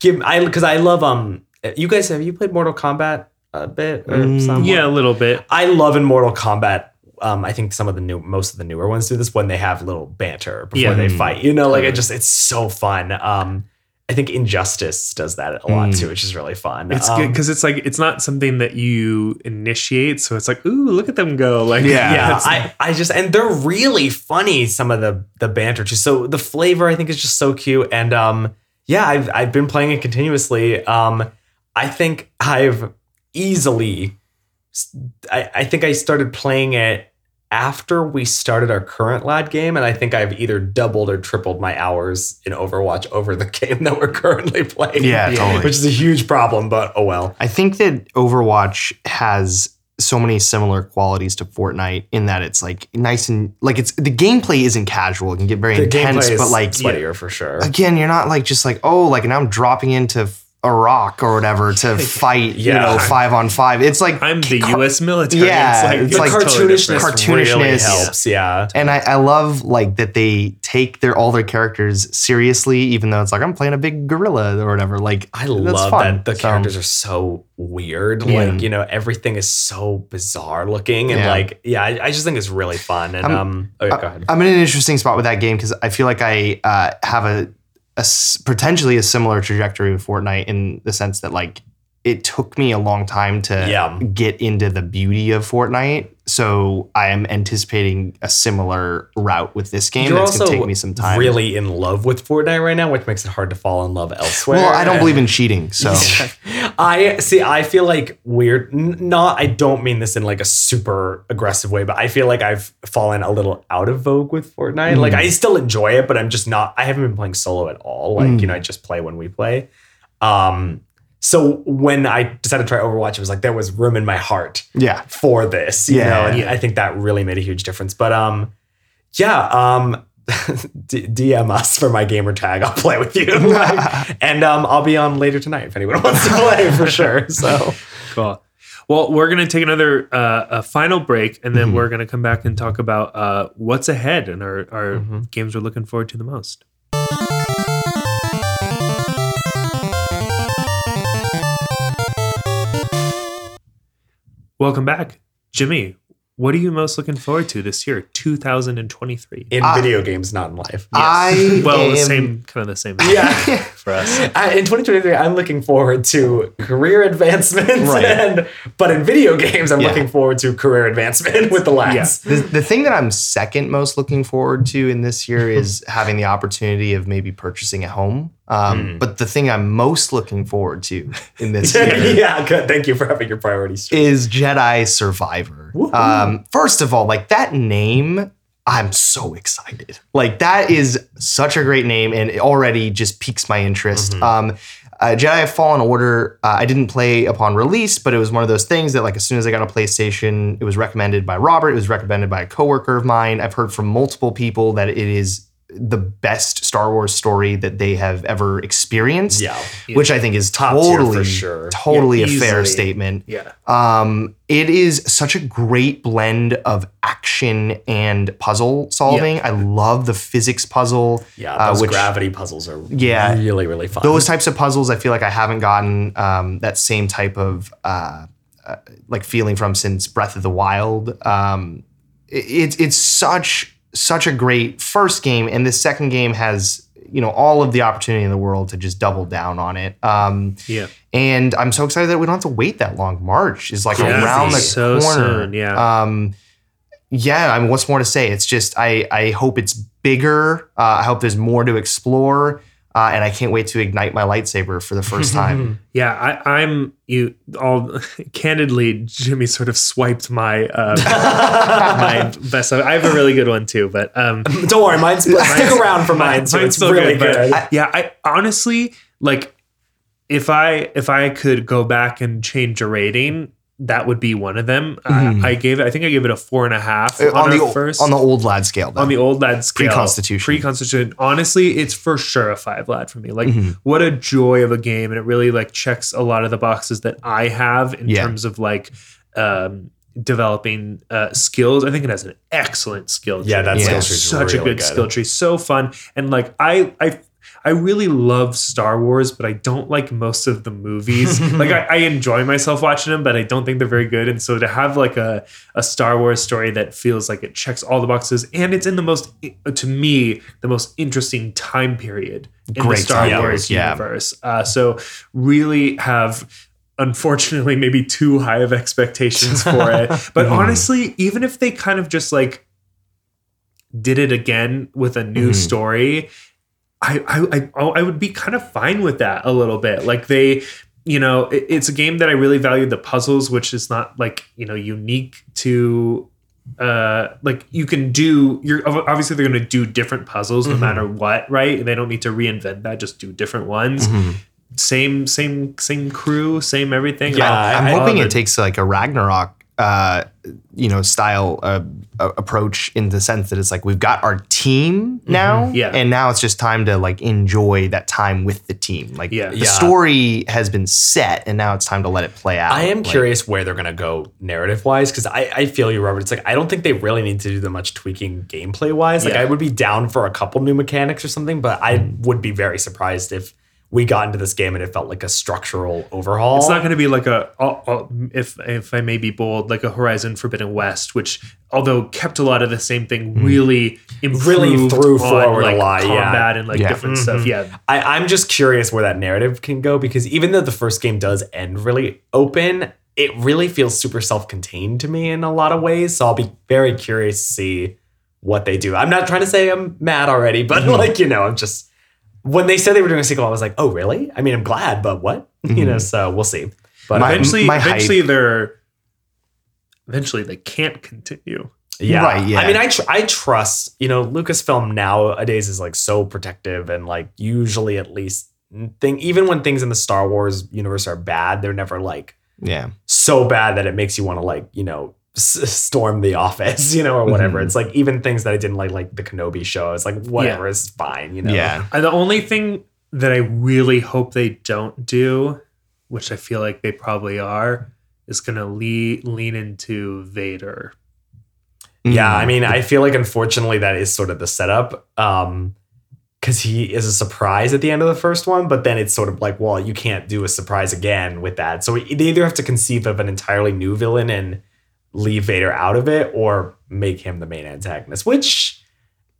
give I because I love um. You guys have you played Mortal Kombat a bit or Mm. Yeah, a little bit. I love in Mortal Kombat. Um, I think some of the new, most of the newer ones do this when they have little banter before Yeah. they fight. You know, like it just it's so fun. Um, I think Injustice does that a lot Mm. too, which is really fun. It's um, good because it's like it's not something that you initiate, so it's like, ooh, look at them go! Like, Yeah. yeah, I, I just and they're really funny. Some of the the banter too. So the flavor I think is just so cute. And um, yeah, I've I've been playing it continuously. Um, I think I've easily, I, I think I started playing it after we started our current lad game, and I think I've either doubled or tripled my hours in Overwatch over the game that we're currently playing. Yeah, totally. Which is a huge problem, but oh well. I think that Overwatch has so many similar qualities to Fortnite in that it's like nice and like it's the gameplay isn't casual. It can get very The intense, but like sweatier for sure. again, you're not like just like oh like now I'm dropping into Iraq or whatever to fight you Yeah. know five on five. It's like I'm the car- U.S. military. Yeah, it's it's the like, like totally cartoonishness. Cartoonishness. really helps. Yeah. and I, I love like that they take their all their characters seriously, even though it's like I'm playing a big gorilla or whatever. Like I love fun. that the So, characters are so weird. Yeah. Like, you know, everything is so bizarre looking. And Yeah. like, yeah, I, I just think it's really fun. And I'm- um oh yeah, go ahead. I'm in an interesting spot with that game because I feel like I uh, have a, a potentially a similar trajectory with Fortnite in the sense that like it took me a long time to Yeah. get into the beauty of Fortnite. So I am anticipating a similar route with this game. You're also gonna take me some time. really in love with Fortnite right now, which makes it hard to fall in love elsewhere. Well, I don't believe in cheating, so I see. I feel like weird. Not. I don't mean this in like a super aggressive way, but I feel like I've fallen a little out of vogue with Fortnite. Like I still enjoy it, but I'm just not. I haven't been playing solo at all. Like you know, I just play when we play. Um. So when I decided to try Overwatch, it was like there was room in my heart yeah. for this. You Yeah. know, and. I think that really made a huge difference. But um, yeah. Um. D- DM us for my gamer tag. I'll play with you, Like, and um, I'll be on later tonight if anyone wants to play for sure. So Cool. Well, we're going to take another uh, a final break, and then we're going to come back and talk about uh, what's ahead and our, our games we're looking forward to the most. Welcome back, Jimmy. What are you most looking forward to this year, 2023? in Uh, video games, not in life. I well, the same kind of the same. Yeah. for us. Uh, in 2023, I'm looking forward to career advancements, Right. and but in video games, I'm Yeah. looking forward to career advancement with the lads. The, the thing that I'm second most looking forward to in this year is having the opportunity of maybe purchasing a home. Um, But the thing I'm most looking forward to in this year yeah, good. Thank you for having your priorities straight. is Jedi Survivor. Um, first of all, like that name, I'm so excited. Like that is such a great name, and it already just piques my interest. Um, uh, Jedi Fallen Order, uh, I didn't play upon release, but it was one of those things that, like, as soon as I got a PlayStation, it was recommended by Robert. It was recommended by a coworker of mine. I've heard from multiple people that it is the best Star Wars story that they have ever experienced. Yeah. which I think is Top totally, sure. totally Yeah, a fair statement. Yeah. Um, it is such a great blend of action and puzzle solving. I love the physics puzzle. Yeah, uh, those which- gravity puzzles are Yeah. really, really fun. Those types of puzzles, I feel like I haven't gotten um, that same type of uh, uh, like feeling from since Breath of the Wild. Um, it- it's it's such such a great first game, and this second game has you know all of the opportunity in the world to just double down on it. Um, Yeah. and I'm so excited that we don't have to wait that long. March is like Yeah, around the so corner. soon, yeah. Um, yeah. I mean, what's more to say? It's just I I hope it's bigger. Uh, I hope there's more to explore. Uh, and I can't wait to ignite my lightsaber for the first time. Yeah, I, I'm you all candidly. Jimmy sort of swiped my uh, my best. I have a really good one too, but um, Don't worry, mine's stick around for mine. So mine's it's still really but good. I- yeah, I honestly like if I if I could go back and change a rating, that would be one of them. I, I gave it. I think I gave it a four and a half Uh, on, on, the first on the old lad scale, though. on the old lad scale, Pre-Constitution. pre-constitution. Honestly, it's for sure a five lad for me. Like, Mm-hmm. what a joy of a game, and it really like checks a lot of the boxes that I have in Yeah. terms of like um, developing uh, skills. I think it has an excellent skill. Yeah, tree. that Yeah. skill It's tree's such a good, good. skill tree. So fun, and like I I. I really love Star Wars, but I don't like most of the movies. like I, I enjoy myself watching them, but I don't think they're very good. And so to have like a, a Star Wars story that feels like it checks all the boxes and it's in the most to me the most interesting time period in the Great Star time Wars yeah. universe. Uh, so really have unfortunately maybe too high of expectations for it. But honestly, even if they kind of just like did it again with a new Mhm. story, I, I I oh, would be kind of fine with that a little bit. Like they, you know, it- it's a game that I really value the puzzles, which is not like you know unique to. Uh, like you can do. You're obviously they're going to do different puzzles no Mhm. matter what, right? And they don't need to reinvent that. Just do different ones. Mhm. Same, same, same crew, same everything. Yeah, I- I'm I hoping it takes like a Ragnarok, uh, you know, style uh, a- approach in the sense that it's like we've got our team now, Mm-hmm. Yeah. and now it's just time to like enjoy that time with the team. Like Yeah. the Yeah. story has been set, and now it's time to let it play out. I am Like, curious where they're gonna go narrative wise because I, I feel you, Robert. It's like I don't think they really need to do that much tweaking gameplay wise. Like Yeah. I would be down for a couple new mechanics or something, but I would be very surprised if we got into this game and it felt like a structural overhaul. It's not going to be like a, I'll- I'll- if if I may be bold, like a Horizon Forbidden West, which although kept a lot of the same thing, mm. really improved Really threw on, forward a like, lot, yeah. combat and like Yeah. different stuff. Mm-hmm. Yeah, I, I'm just curious where that narrative can go because even though the first game does end really open, it really feels super self-contained to me in a lot of ways. So I'll be very curious to see what they do. I'm not trying to say I'm mad already, but mm-hmm. like you know, I'm just when they said they were doing a sequel, I was like, oh really? I mean, I'm glad, but what? You mm-hmm. know, so we'll see. But My- eventually, my eventually they're eventually they can't continue. Yeah. Right, yeah. I mean, I tr- I trust, you know, Lucasfilm nowadays is like so protective and like usually at least thing even when things in the Star Wars universe are bad, they're never like Yeah. so bad that it makes you want to like, you know, storm the office, you know, or whatever. Mhm. It's like even things that I didn't like like the Kenobi show, it's like whatever is fine, you know. Yeah. The only thing that I really hope they don't do, which I feel like they probably are, is going to lean lean into Vader. Yeah, Mm. I mean, I feel like unfortunately that is sort of the setup. Um because he is a surprise at the end of the first one, but then it's sort of like, well, you can't do a surprise again with that. So they either have to conceive of an entirely new villain and leave Vader out of it, or make him the main antagonist, which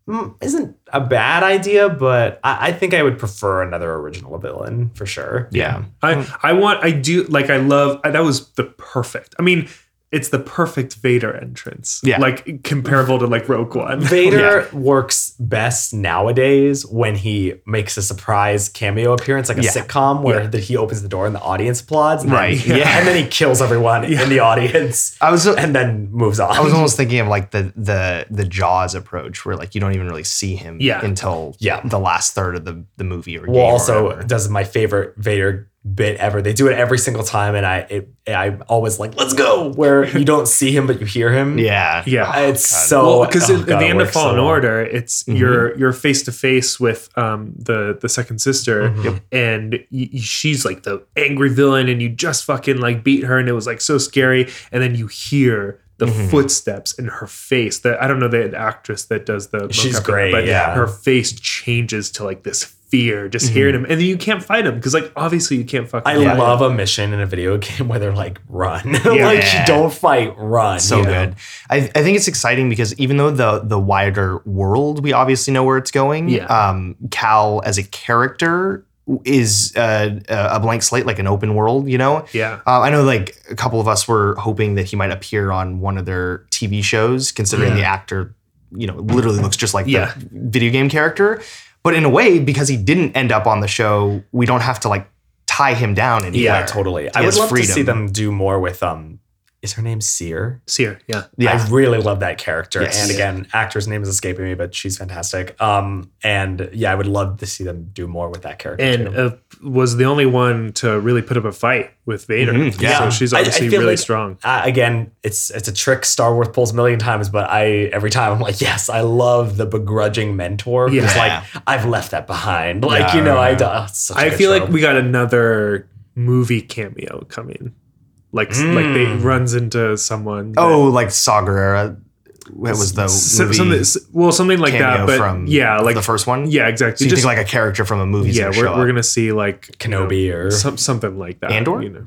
mm, isn't a bad idea, but I, I think I would prefer another original villain for sure. yeah. I I want I do like I love that was the perfect. I mean, it's the perfect Vader entrance. Yeah. like comparable to like Rogue One. Vader works best nowadays when he makes a surprise cameo appearance, like a Yeah. sitcom, where Yeah. that he opens the door and the audience applauds, and then- Right, yeah, and then he kills everyone in the audience, I was and then moves on. I was almost thinking of like the the the Jaws approach, where like you don't even really see him Yeah. until Yeah. the last third of the the movie or game. well, also whatever. does my favorite Vader bit ever. They do it every single time, and I it, I'm always like, "Let's go!" Where you don't see him but you hear him. yeah, Yeah. it's God. so well, because oh at the end of works so Fallen well. Order, it's Mhm. you're you're face to face with um the the second sister, Mhm. And y- y- she's like the angry villain, and you just fucking like beat her, and it was like so scary, and then you hear the Mhm. footsteps in her face. That I don't know the actress that does the She's mocap, great, but yeah. her face changes to like this fear just Mhm. hearing him, and then you can't fight him because like obviously you can't fucking. I fight him. love a mission in a video game where they're like, run. like, Yeah. don't fight, run. so you know? good. I, I think it's exciting because even though the the wider world, we obviously know where it's going. Yeah. Um, Cal as a character is uh, a blank slate, like an open world. You know. Yeah. Uh, I know, like a couple of us were hoping that he might appear on one of their TV shows, considering Yeah. the actor, you know, literally looks just like Yeah. the video game character. But in a way, because he didn't end up on the show, we don't have to like tie him down anywhere. Yeah, totally. I would love to see them do more with um is her name Cere? Cere. Yeah. Yeah. I really love that character. Yes. And again, actor's name is escaping me, but she's fantastic. Um and yeah, I would love to see them do more with that character. and too. uh, was the only one to really put up a fight with Vader. Mhm, yeah. So she's I- I obviously feel really like- strong. uh, again, it's it's a trick Star Wars pulls a million times, but I every time I'm like, yes, I love the begrudging mentor who's Yeah. like, I've left that behind. Like, Yeah, you know, I yeah. do- oh, it's such a I good feel like we got another movie cameo coming. Like like they Mm. runs into someone. that- Oh, like Saw Gerrera. What was the S- movie something, well, something like cameo that. But from yeah, like the first one? yeah, exactly. So you Just think like a character from a movie? yeah, gonna we're, show we're gonna see like you know, Kenobi or some, something like that. Andor? You know,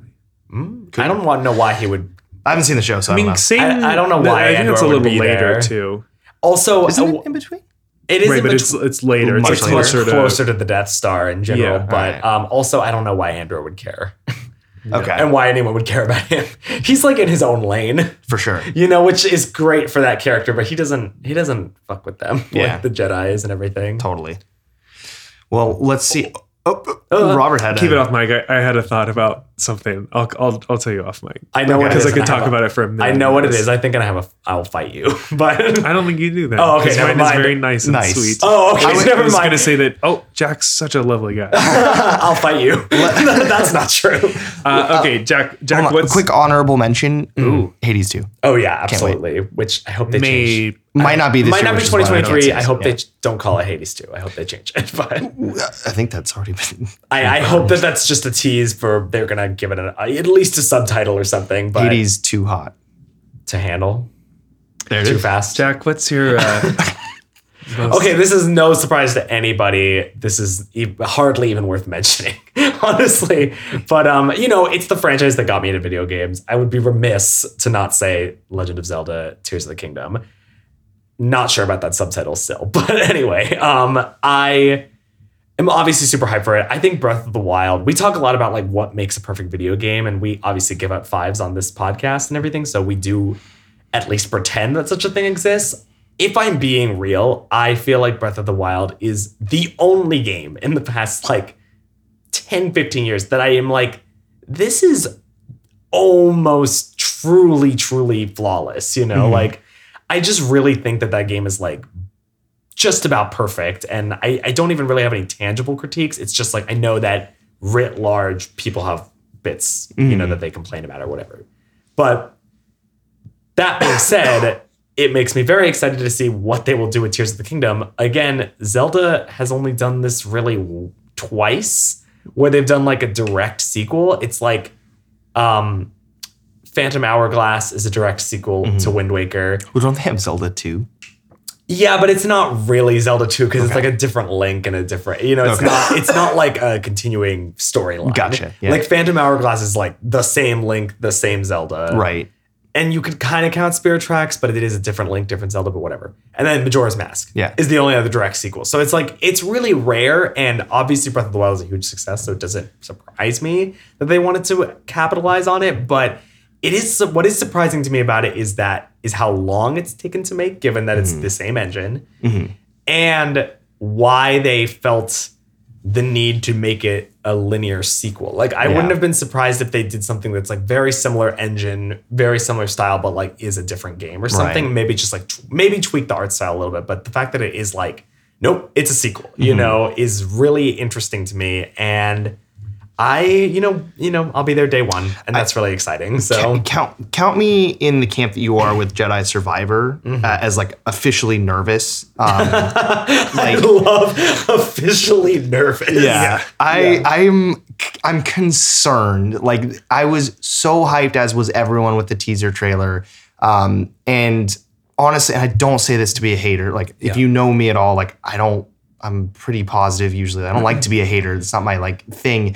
Mm, I don't want to know why he would. I haven't seen the show, so I, I mean, don't know. same. I- I don't know why I think Andor it's a little be later there. too. Also, Isn't uh, it in between? it is right, but bet- it's it's later. It's Much it's later. closer to closer to the Death Star in general. Yeah. but Alright. um, also, I don't know why Andor would care Okay, and why anyone would care about him. He's like in his own lane, for sure. you know, which is great for that character. But he doesn't. He doesn't fuck with them, Yeah. like the Jedi's and everything. Totally. Well, let's see. Oh, Uh, Robert had Keep it off mic. I, I had a thought about something. I'll I'll, I'll tell you off mic I know what because. I could talk have a- about it for a minute. I know what it is. I think I have a. I'll fight you, but I don't think you do that. Oh, okay. never mine mind. is very nice and sweet. oh, okay, I was, never I was mind. gonna say that. Oh, Jack's such a lovely guy. I'll fight you. That's not true. Uh, okay, Jack. Jack, Hold a what's quick honorable mention. Ooh. Hades 2. Oh yeah, absolutely. Which I hope they change. May Might not be this Might year. not be which is why I don't 2023. see I it. hope Yeah. they don't call it Hades 2. I hope they change it. But I think that's already been. I, I hope that that's just a tease for they're gonna give it an, at least a subtitle or something. But Hades too hot. to handle There too fast. Jack, what's your uh, Okay, this is no surprise to anybody. This is e- hardly even worth mentioning, honestly. But um, you know, it's the franchise that got me into video games. I would be remiss to not say Legend of Zelda: Tears of the Kingdom. Not sure about that subtitle still, but anyway, um, I am obviously super hyped for it. I think Breath of the Wild. We talk a lot about like what makes a perfect video game, and we obviously give out fives on this podcast and everything. So we do at least pretend that such a thing exists. If I'm being real, I feel like Breath of the Wild is the only game in the past like 10, 15 years that I am like, this is almost truly, truly flawless. You know, like I just really think that that game is like just about perfect. And I, I don't even really have any tangible critiques. It's just like I know that writ large people have bits, you know, that they complain about or whatever. But that being said, it makes me very excited to see what they will do with Tears of the Kingdom. Again, Zelda has only done this really twice, where they've done like a direct sequel. It's like um, Phantom Hourglass is a direct sequel to mm-hmm. Wind Waker. Well, don't they have Zelda 2? Yeah, but it's not really Zelda 2 because it's like a different link and a different, you know, it's Okay. not it's not like a continuing storyline. Gotcha, yeah. Like Phantom Hourglass is like the same link, the same Zelda. Right. And you could kind of count Spirit Tracks, but it is a different link, different Zelda, but whatever. And then Majora's Mask Yeah. is the only other direct sequel. So it's like it's really rare and obviously Breath of the Wild is a huge success, so it doesn't surprise me that they wanted to capitalize on it, but it is what is surprising to me about it is that is how long it's taken to make given that it's Mm-hmm. the same engine and why they felt the need to make it a linear sequel. Like I Yeah. wouldn't have been surprised if they did something that's like very similar engine, very similar style, but like is a different game or something. Right. Maybe just like maybe tweak the art style a little bit. But the fact that it is like, nope, it's a sequel, you Mm-hmm. know, is really interesting to me. And I, you know, you know, I'll be there day one, and that's really exciting. So count count me in the camp that you are with Jedi Survivor Mm-hmm. uh, as like officially nervous. Um, I love officially nervous. yeah, I I'm I'm concerned. Like I was so hyped as was everyone with the teaser trailer. Um, and honestly, and I don't say this to be a hater. Like if Yeah. you know me at all, like I don't. I'm pretty positive usually. I don't like to be a hater. It's not my like thing.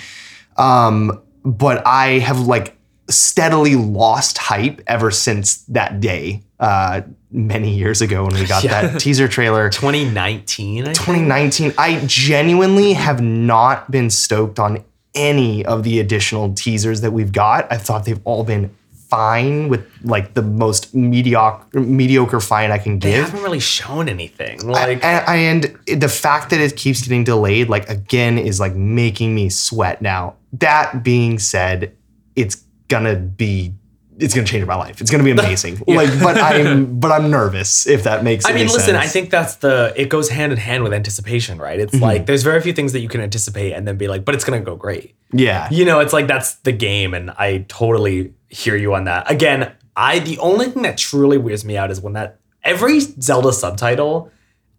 Um, but I have like steadily lost hype ever since that day, uh, many years ago when we got Yeah. that teaser trailer. 2019. I think? 2019, I genuinely have not been stoked on any of the additional teasers that we've got. I thought they've all been fine with like the most mediocre mediocre fine I can give. They haven't really shown anything. Like and, and the fact that it keeps getting delayed, like again, is like making me sweat now. That being said, it's gonna be it's gonna change my life. It's gonna be amazing. Like, but I'm but I'm nervous if that makes I mean, listen, I think that's the it goes hand in hand with anticipation, right? It's mm-hmm. like there's very few things that you can anticipate and then be like, but it's gonna go great. yeah. You know, it's like that's the game, and I totally hear you on that. Again, I the only thing that truly weirds me out is when that every Zelda subtitle,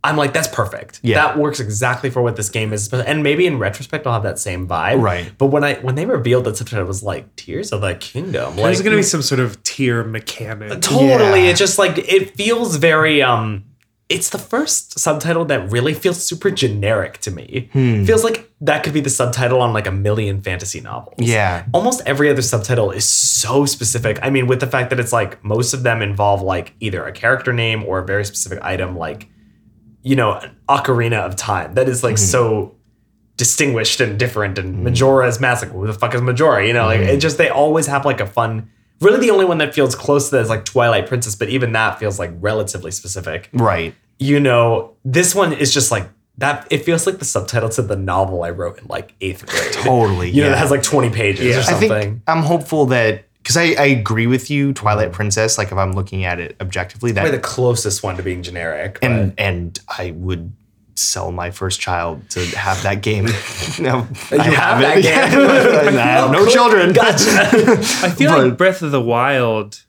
I'm like, that's perfect. Yeah. That works exactly for what this game is. And maybe in retrospect, I'll have that same vibe. Right. But when I when they revealed that subtitle, it was like Tears of the Kingdom. Like, there's to be some sort of tier mechanic. Totally. Yeah. It just like it feels very um it's the first subtitle that really feels super generic to me. Hmm. Feels like that could be the subtitle on like a million fantasy novels. Yeah. Almost every other subtitle is so specific. I mean, with the fact that it's like most of them involve like either a character name or a very specific item, like, you know, an ocarina of time that is like mm-hmm. so distinguished and different. And mm-hmm. Majora's Mask, like, who the fuck is Majora? You know, like it mm-hmm. just, they always have like a fun. Really, the only one that feels close to that is like Twilight Princess, but even that feels like relatively specific. Right. You know, this one is just like that. It feels like the subtitle to the novel I wrote in like eighth grade. Totally. You know, yeah. that has like 20 pages Yeah. or I something. think I'm hopeful that because I, I agree with you, Twilight mm. Princess. Like if I'm looking at it objectively, that Probably the closest one to being generic. But and and I would sell my first child to have that game. no, I You have that it. game. I have no cool. children. Gotcha. I feel But- like Breath of the Wild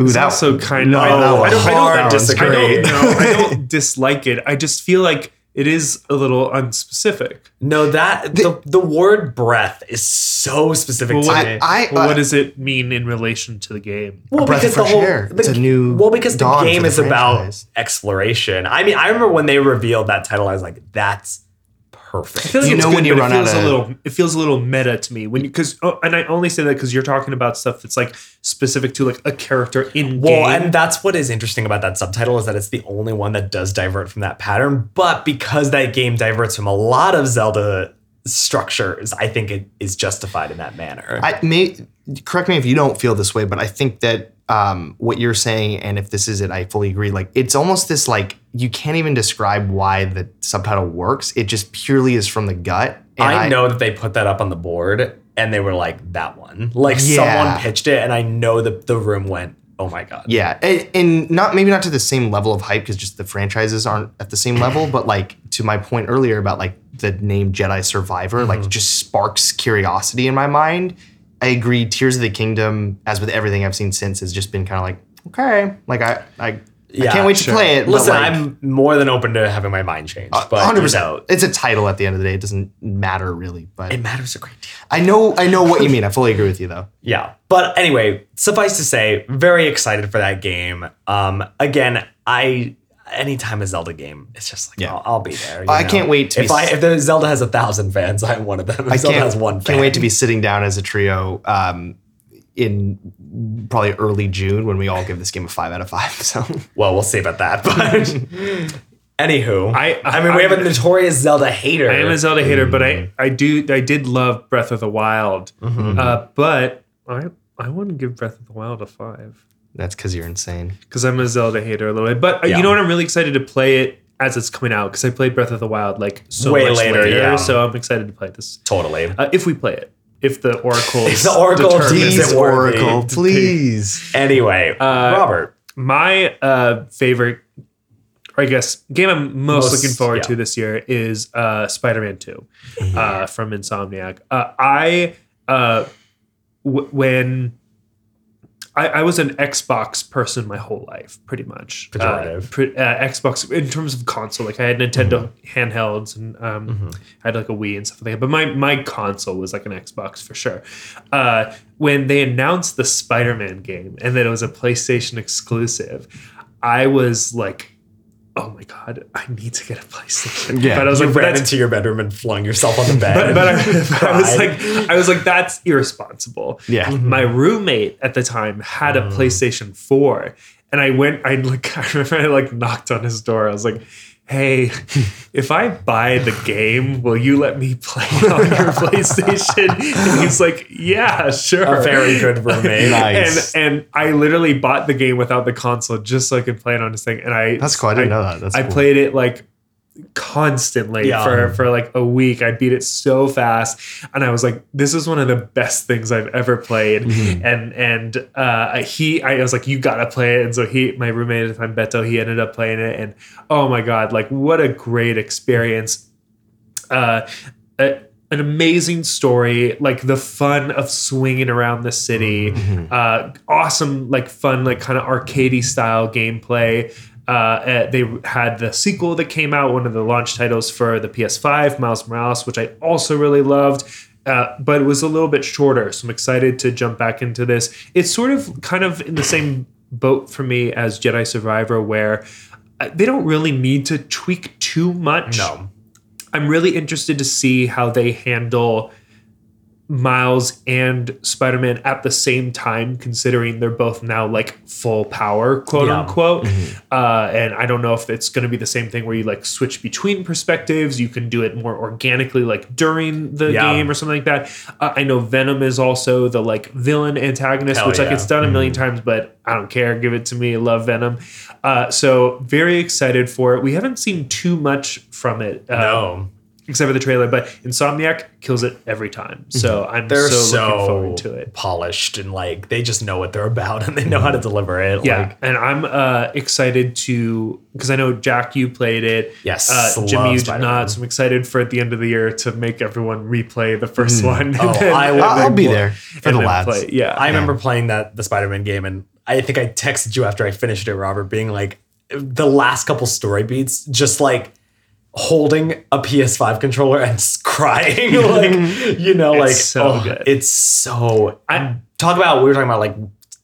Ooh, is that also kind no, of. that I don't, I hard don't, disagree. I don't, no, I don't dislike it. I just feel like it is a little unspecific. No, that the, the word breath is so specific Well, to what- me. I, Well, uh, what does it mean in relation to the game? well, breath of fresh air. It's a new well because the dawn game for the is about exploration. I mean, I remember when they revealed that title, I was like, "That's I perfect." feel like You it's know good, when you but run it feels out a of- little it feels a little meta to me when you because oh, and I only say that because you're talking about stuff that's like specific to like a character in Well, game. and that's what is interesting about that subtitle is that it's the only one that does divert from that pattern. But because that game diverts from a lot of Zelda structures, I think it is justified in that manner. I may correct me if you don't feel this way, but I think that um, what you're saying, and if this is it, I fully agree. Like it's almost this like you can't even describe why the subtitle works. It just purely is from the gut. And I know that they put that up on the board and they were like, that one. Like Yeah. someone pitched it, and I know that the room went, oh my God. Yeah, and, and not maybe not to the same level of hype because just the franchises aren't at the same level. But like to my point earlier about like the name Jedi Survivor, Mm-hmm. like just sparks curiosity in my mind. I agree. Tears of the Kingdom, as with everything I've seen since, has just been kind of like okay, like I I, I can't wait to play it. Listen, like, I'm more than open to having my mind changed. But hundred you percent. know, It's a title at the end of the day. It doesn't matter really, but it matters a great deal. I know I know what you mean. I fully agree with you though. Yeah. But anyway, suffice to say, very excited for that game. Um, again, I anytime a Zelda game, it's just like Yeah. I'll, I'll be there. you I know? can't wait to if be I s- if the Zelda has a thousand fans, I'm one of them. If I Zelda has one fan. can't wait to be sitting down as a trio um, in probably early June when we all give this game a five out of five. So Well, we'll see about that. But anywho, I- I mean, we have a notorious Zelda hater. I am a Zelda hater, but I I do I did love Breath of the Wild, uh, but I I wouldn't give Breath of the Wild a five that's because you're insane. because I'm a Zelda hater a little bit. But uh, Yeah. you know what? I'm really excited to play it as it's coming out because I played Breath of the Wild like so Way much later, later. yeah. So I'm excited to play this totally. uh, if we play it. If the Oracle, If the Oracle determines deems it it worthy. Oracle, please. Anyway, Uh, Robert. My uh, favorite, or I guess, game I'm most, Most- looking forward yeah. to this year is uh, Spider-Man Two uh, from Insomniac. Uh, I uh, w- when I, I was an Xbox person my whole life, pretty much. Pejorative. Uh, pre- uh, Xbox in terms of console, like I had Nintendo handhelds and um, I had like a Wii and stuff like that. But my my console was like an Xbox for sure. Uh, when they announced the Spider-Man game and that it was a PlayStation exclusive, I was like, "Oh my god, I need to get a PlayStation." Yeah, but I was you like, ran into your bedroom and flung yourself on the bed. but, but, I, but I was like, I was like, that's irresponsible. Yeah. Mm-hmm. My roommate at the time had a mm. PlayStation 4, and I went, I like, I remember I like knocked on his door. I was like, hey, if I buy the game, will you let me play it on your PlayStation? And he's like, yeah, sure. a very good roommate. Nice. And and I literally bought the game without the console just so I could play it on his thing. And I That's cool. I didn't know that. That's I cool. played it like constantly Yeah. for for like a week. I beat it so fast, and I was like, "This is one of the best things I've ever played." Mm-hmm. And and uh, he, I was like, "You gotta play it." And so he, my roommate at the time, Beto, he ended up playing it, and oh my god, like what a great experience! Uh, a- an amazing story, like the fun of swinging around the city, Mm-hmm. uh, awesome, like fun, like kind of arcadey style gameplay. Uh, uh, they had the sequel that came out, one of the launch titles for the PS5, Miles Morales, which I also really loved. Uh, but it was a little bit shorter, so I'm excited to jump back into this. It's sort of kind of in the same boat for me as Jedi Survivor, where uh, they don't really need to tweak too much. No. I'm really interested to see how they handle Miles and Spider Man at the same time, considering they're both now like full power, quote Yeah. unquote. Uh, and I don't know if it's going to be the same thing where you like switch between perspectives. You can do it more organically, like during the Yeah. game or something like that. Uh, I know Venom is also the like villain antagonist, Hell which like yeah. it's done a 1000000 times, but I don't care. Give it to me. Love Venom. Uh, so very excited for it. We haven't seen too much from it. Uh, No. Except for the trailer. But Insomniac kills it every time, so I'm. They're so, so, looking forward to it. polished and like they just know what they're about and they know how to deliver it. Yeah, Like, and I'm uh, excited to because I know Jack, you played it. Yes, uh, Jimmy, you did not. So I'm excited for at the end of the year to make everyone replay the 1st one. Oh, then- I will, I'll, be there for the then lads. play. Yeah, I remember playing that the Spider-Man game and I think I texted you after I finished it, Robert, being like the last couple story beats, just like holding a PS5 controller and crying, like you know, like so oh, good. It's so. I- talk about we were talking about like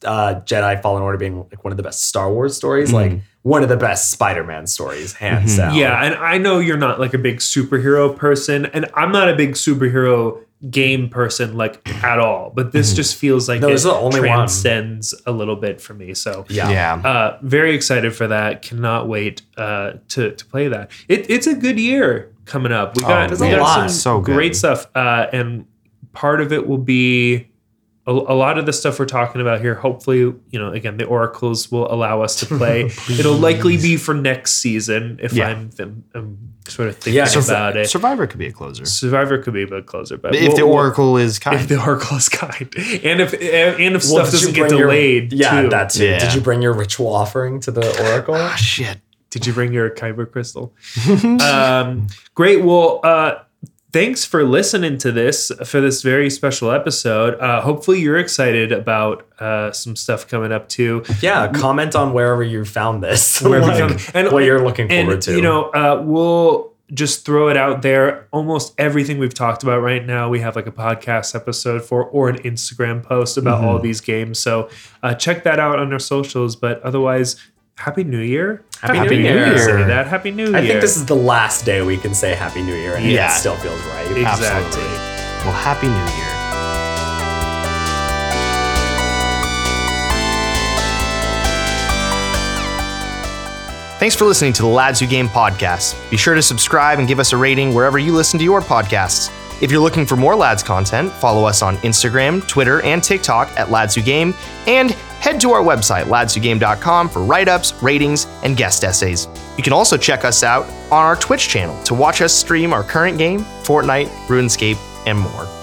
uh, Jedi Fallen Order being like one of the best Star Wars stories, like one of the best Spider-Man stories, hands down. Yeah, and I know you're not like a big superhero person, and I'm not a big superhero game person like at all. But this just feels like No, it the only one. transcends a little bit for me. So yeah, Yeah. uh, very excited for that. Cannot wait uh, to to play that. It, it's a good year coming up. We got, there's we got some Oh, So good. great stuff, uh, and part of it will be. A, a lot of the stuff we're talking about here, hopefully, you know, again, the oracles will allow us to play. It'll likely be for next season if Yeah. I'm, I'm, I'm sort of thinking Yeah, 'cause about it. Survivor could be a closer. Survivor could be a bit closer, but If we'll- the we'll- Oracle is kind. if the oracle is kind, and if and if Well, stuff did you doesn't get bring your- delayed, yeah, too. that too. Yeah. Did you bring your ritual offering to the Oracle? Ah, shit. Did you bring your kyber crystal? um, great. Well, uh, thanks for listening to this for this very special episode. Uh, hopefully, you're excited about uh, some stuff coming up too. yeah, comment on wherever you found this, Wherever you found- and- what you're looking And forward to. you know, uh, we'll just throw it out there. Almost everything we've talked about right now, we have like a podcast episode for or an Instagram post about Mm-hmm. all these games. So uh, check that out on our socials. But otherwise, Happy New Year! Happy Happy New New Year! Year. Say that. Happy New Year! I think this is the last day we can say Happy New Year, and Yeah. it still feels right. exactly. Absolutely. Well, Happy New Year. Thanks for listening to the Lads Who Game podcast. Be sure to subscribe and give us a rating wherever you listen to your podcasts. If you're looking for more Lads content, follow us on Instagram, Twitter, and TikTok at Lads Who Game, and head to our website, ladswhogame.com, for write ups, ratings, and guest essays. You can also check us out on our Twitch channel to watch us stream our current game, Fortnite, RuneScape, and more.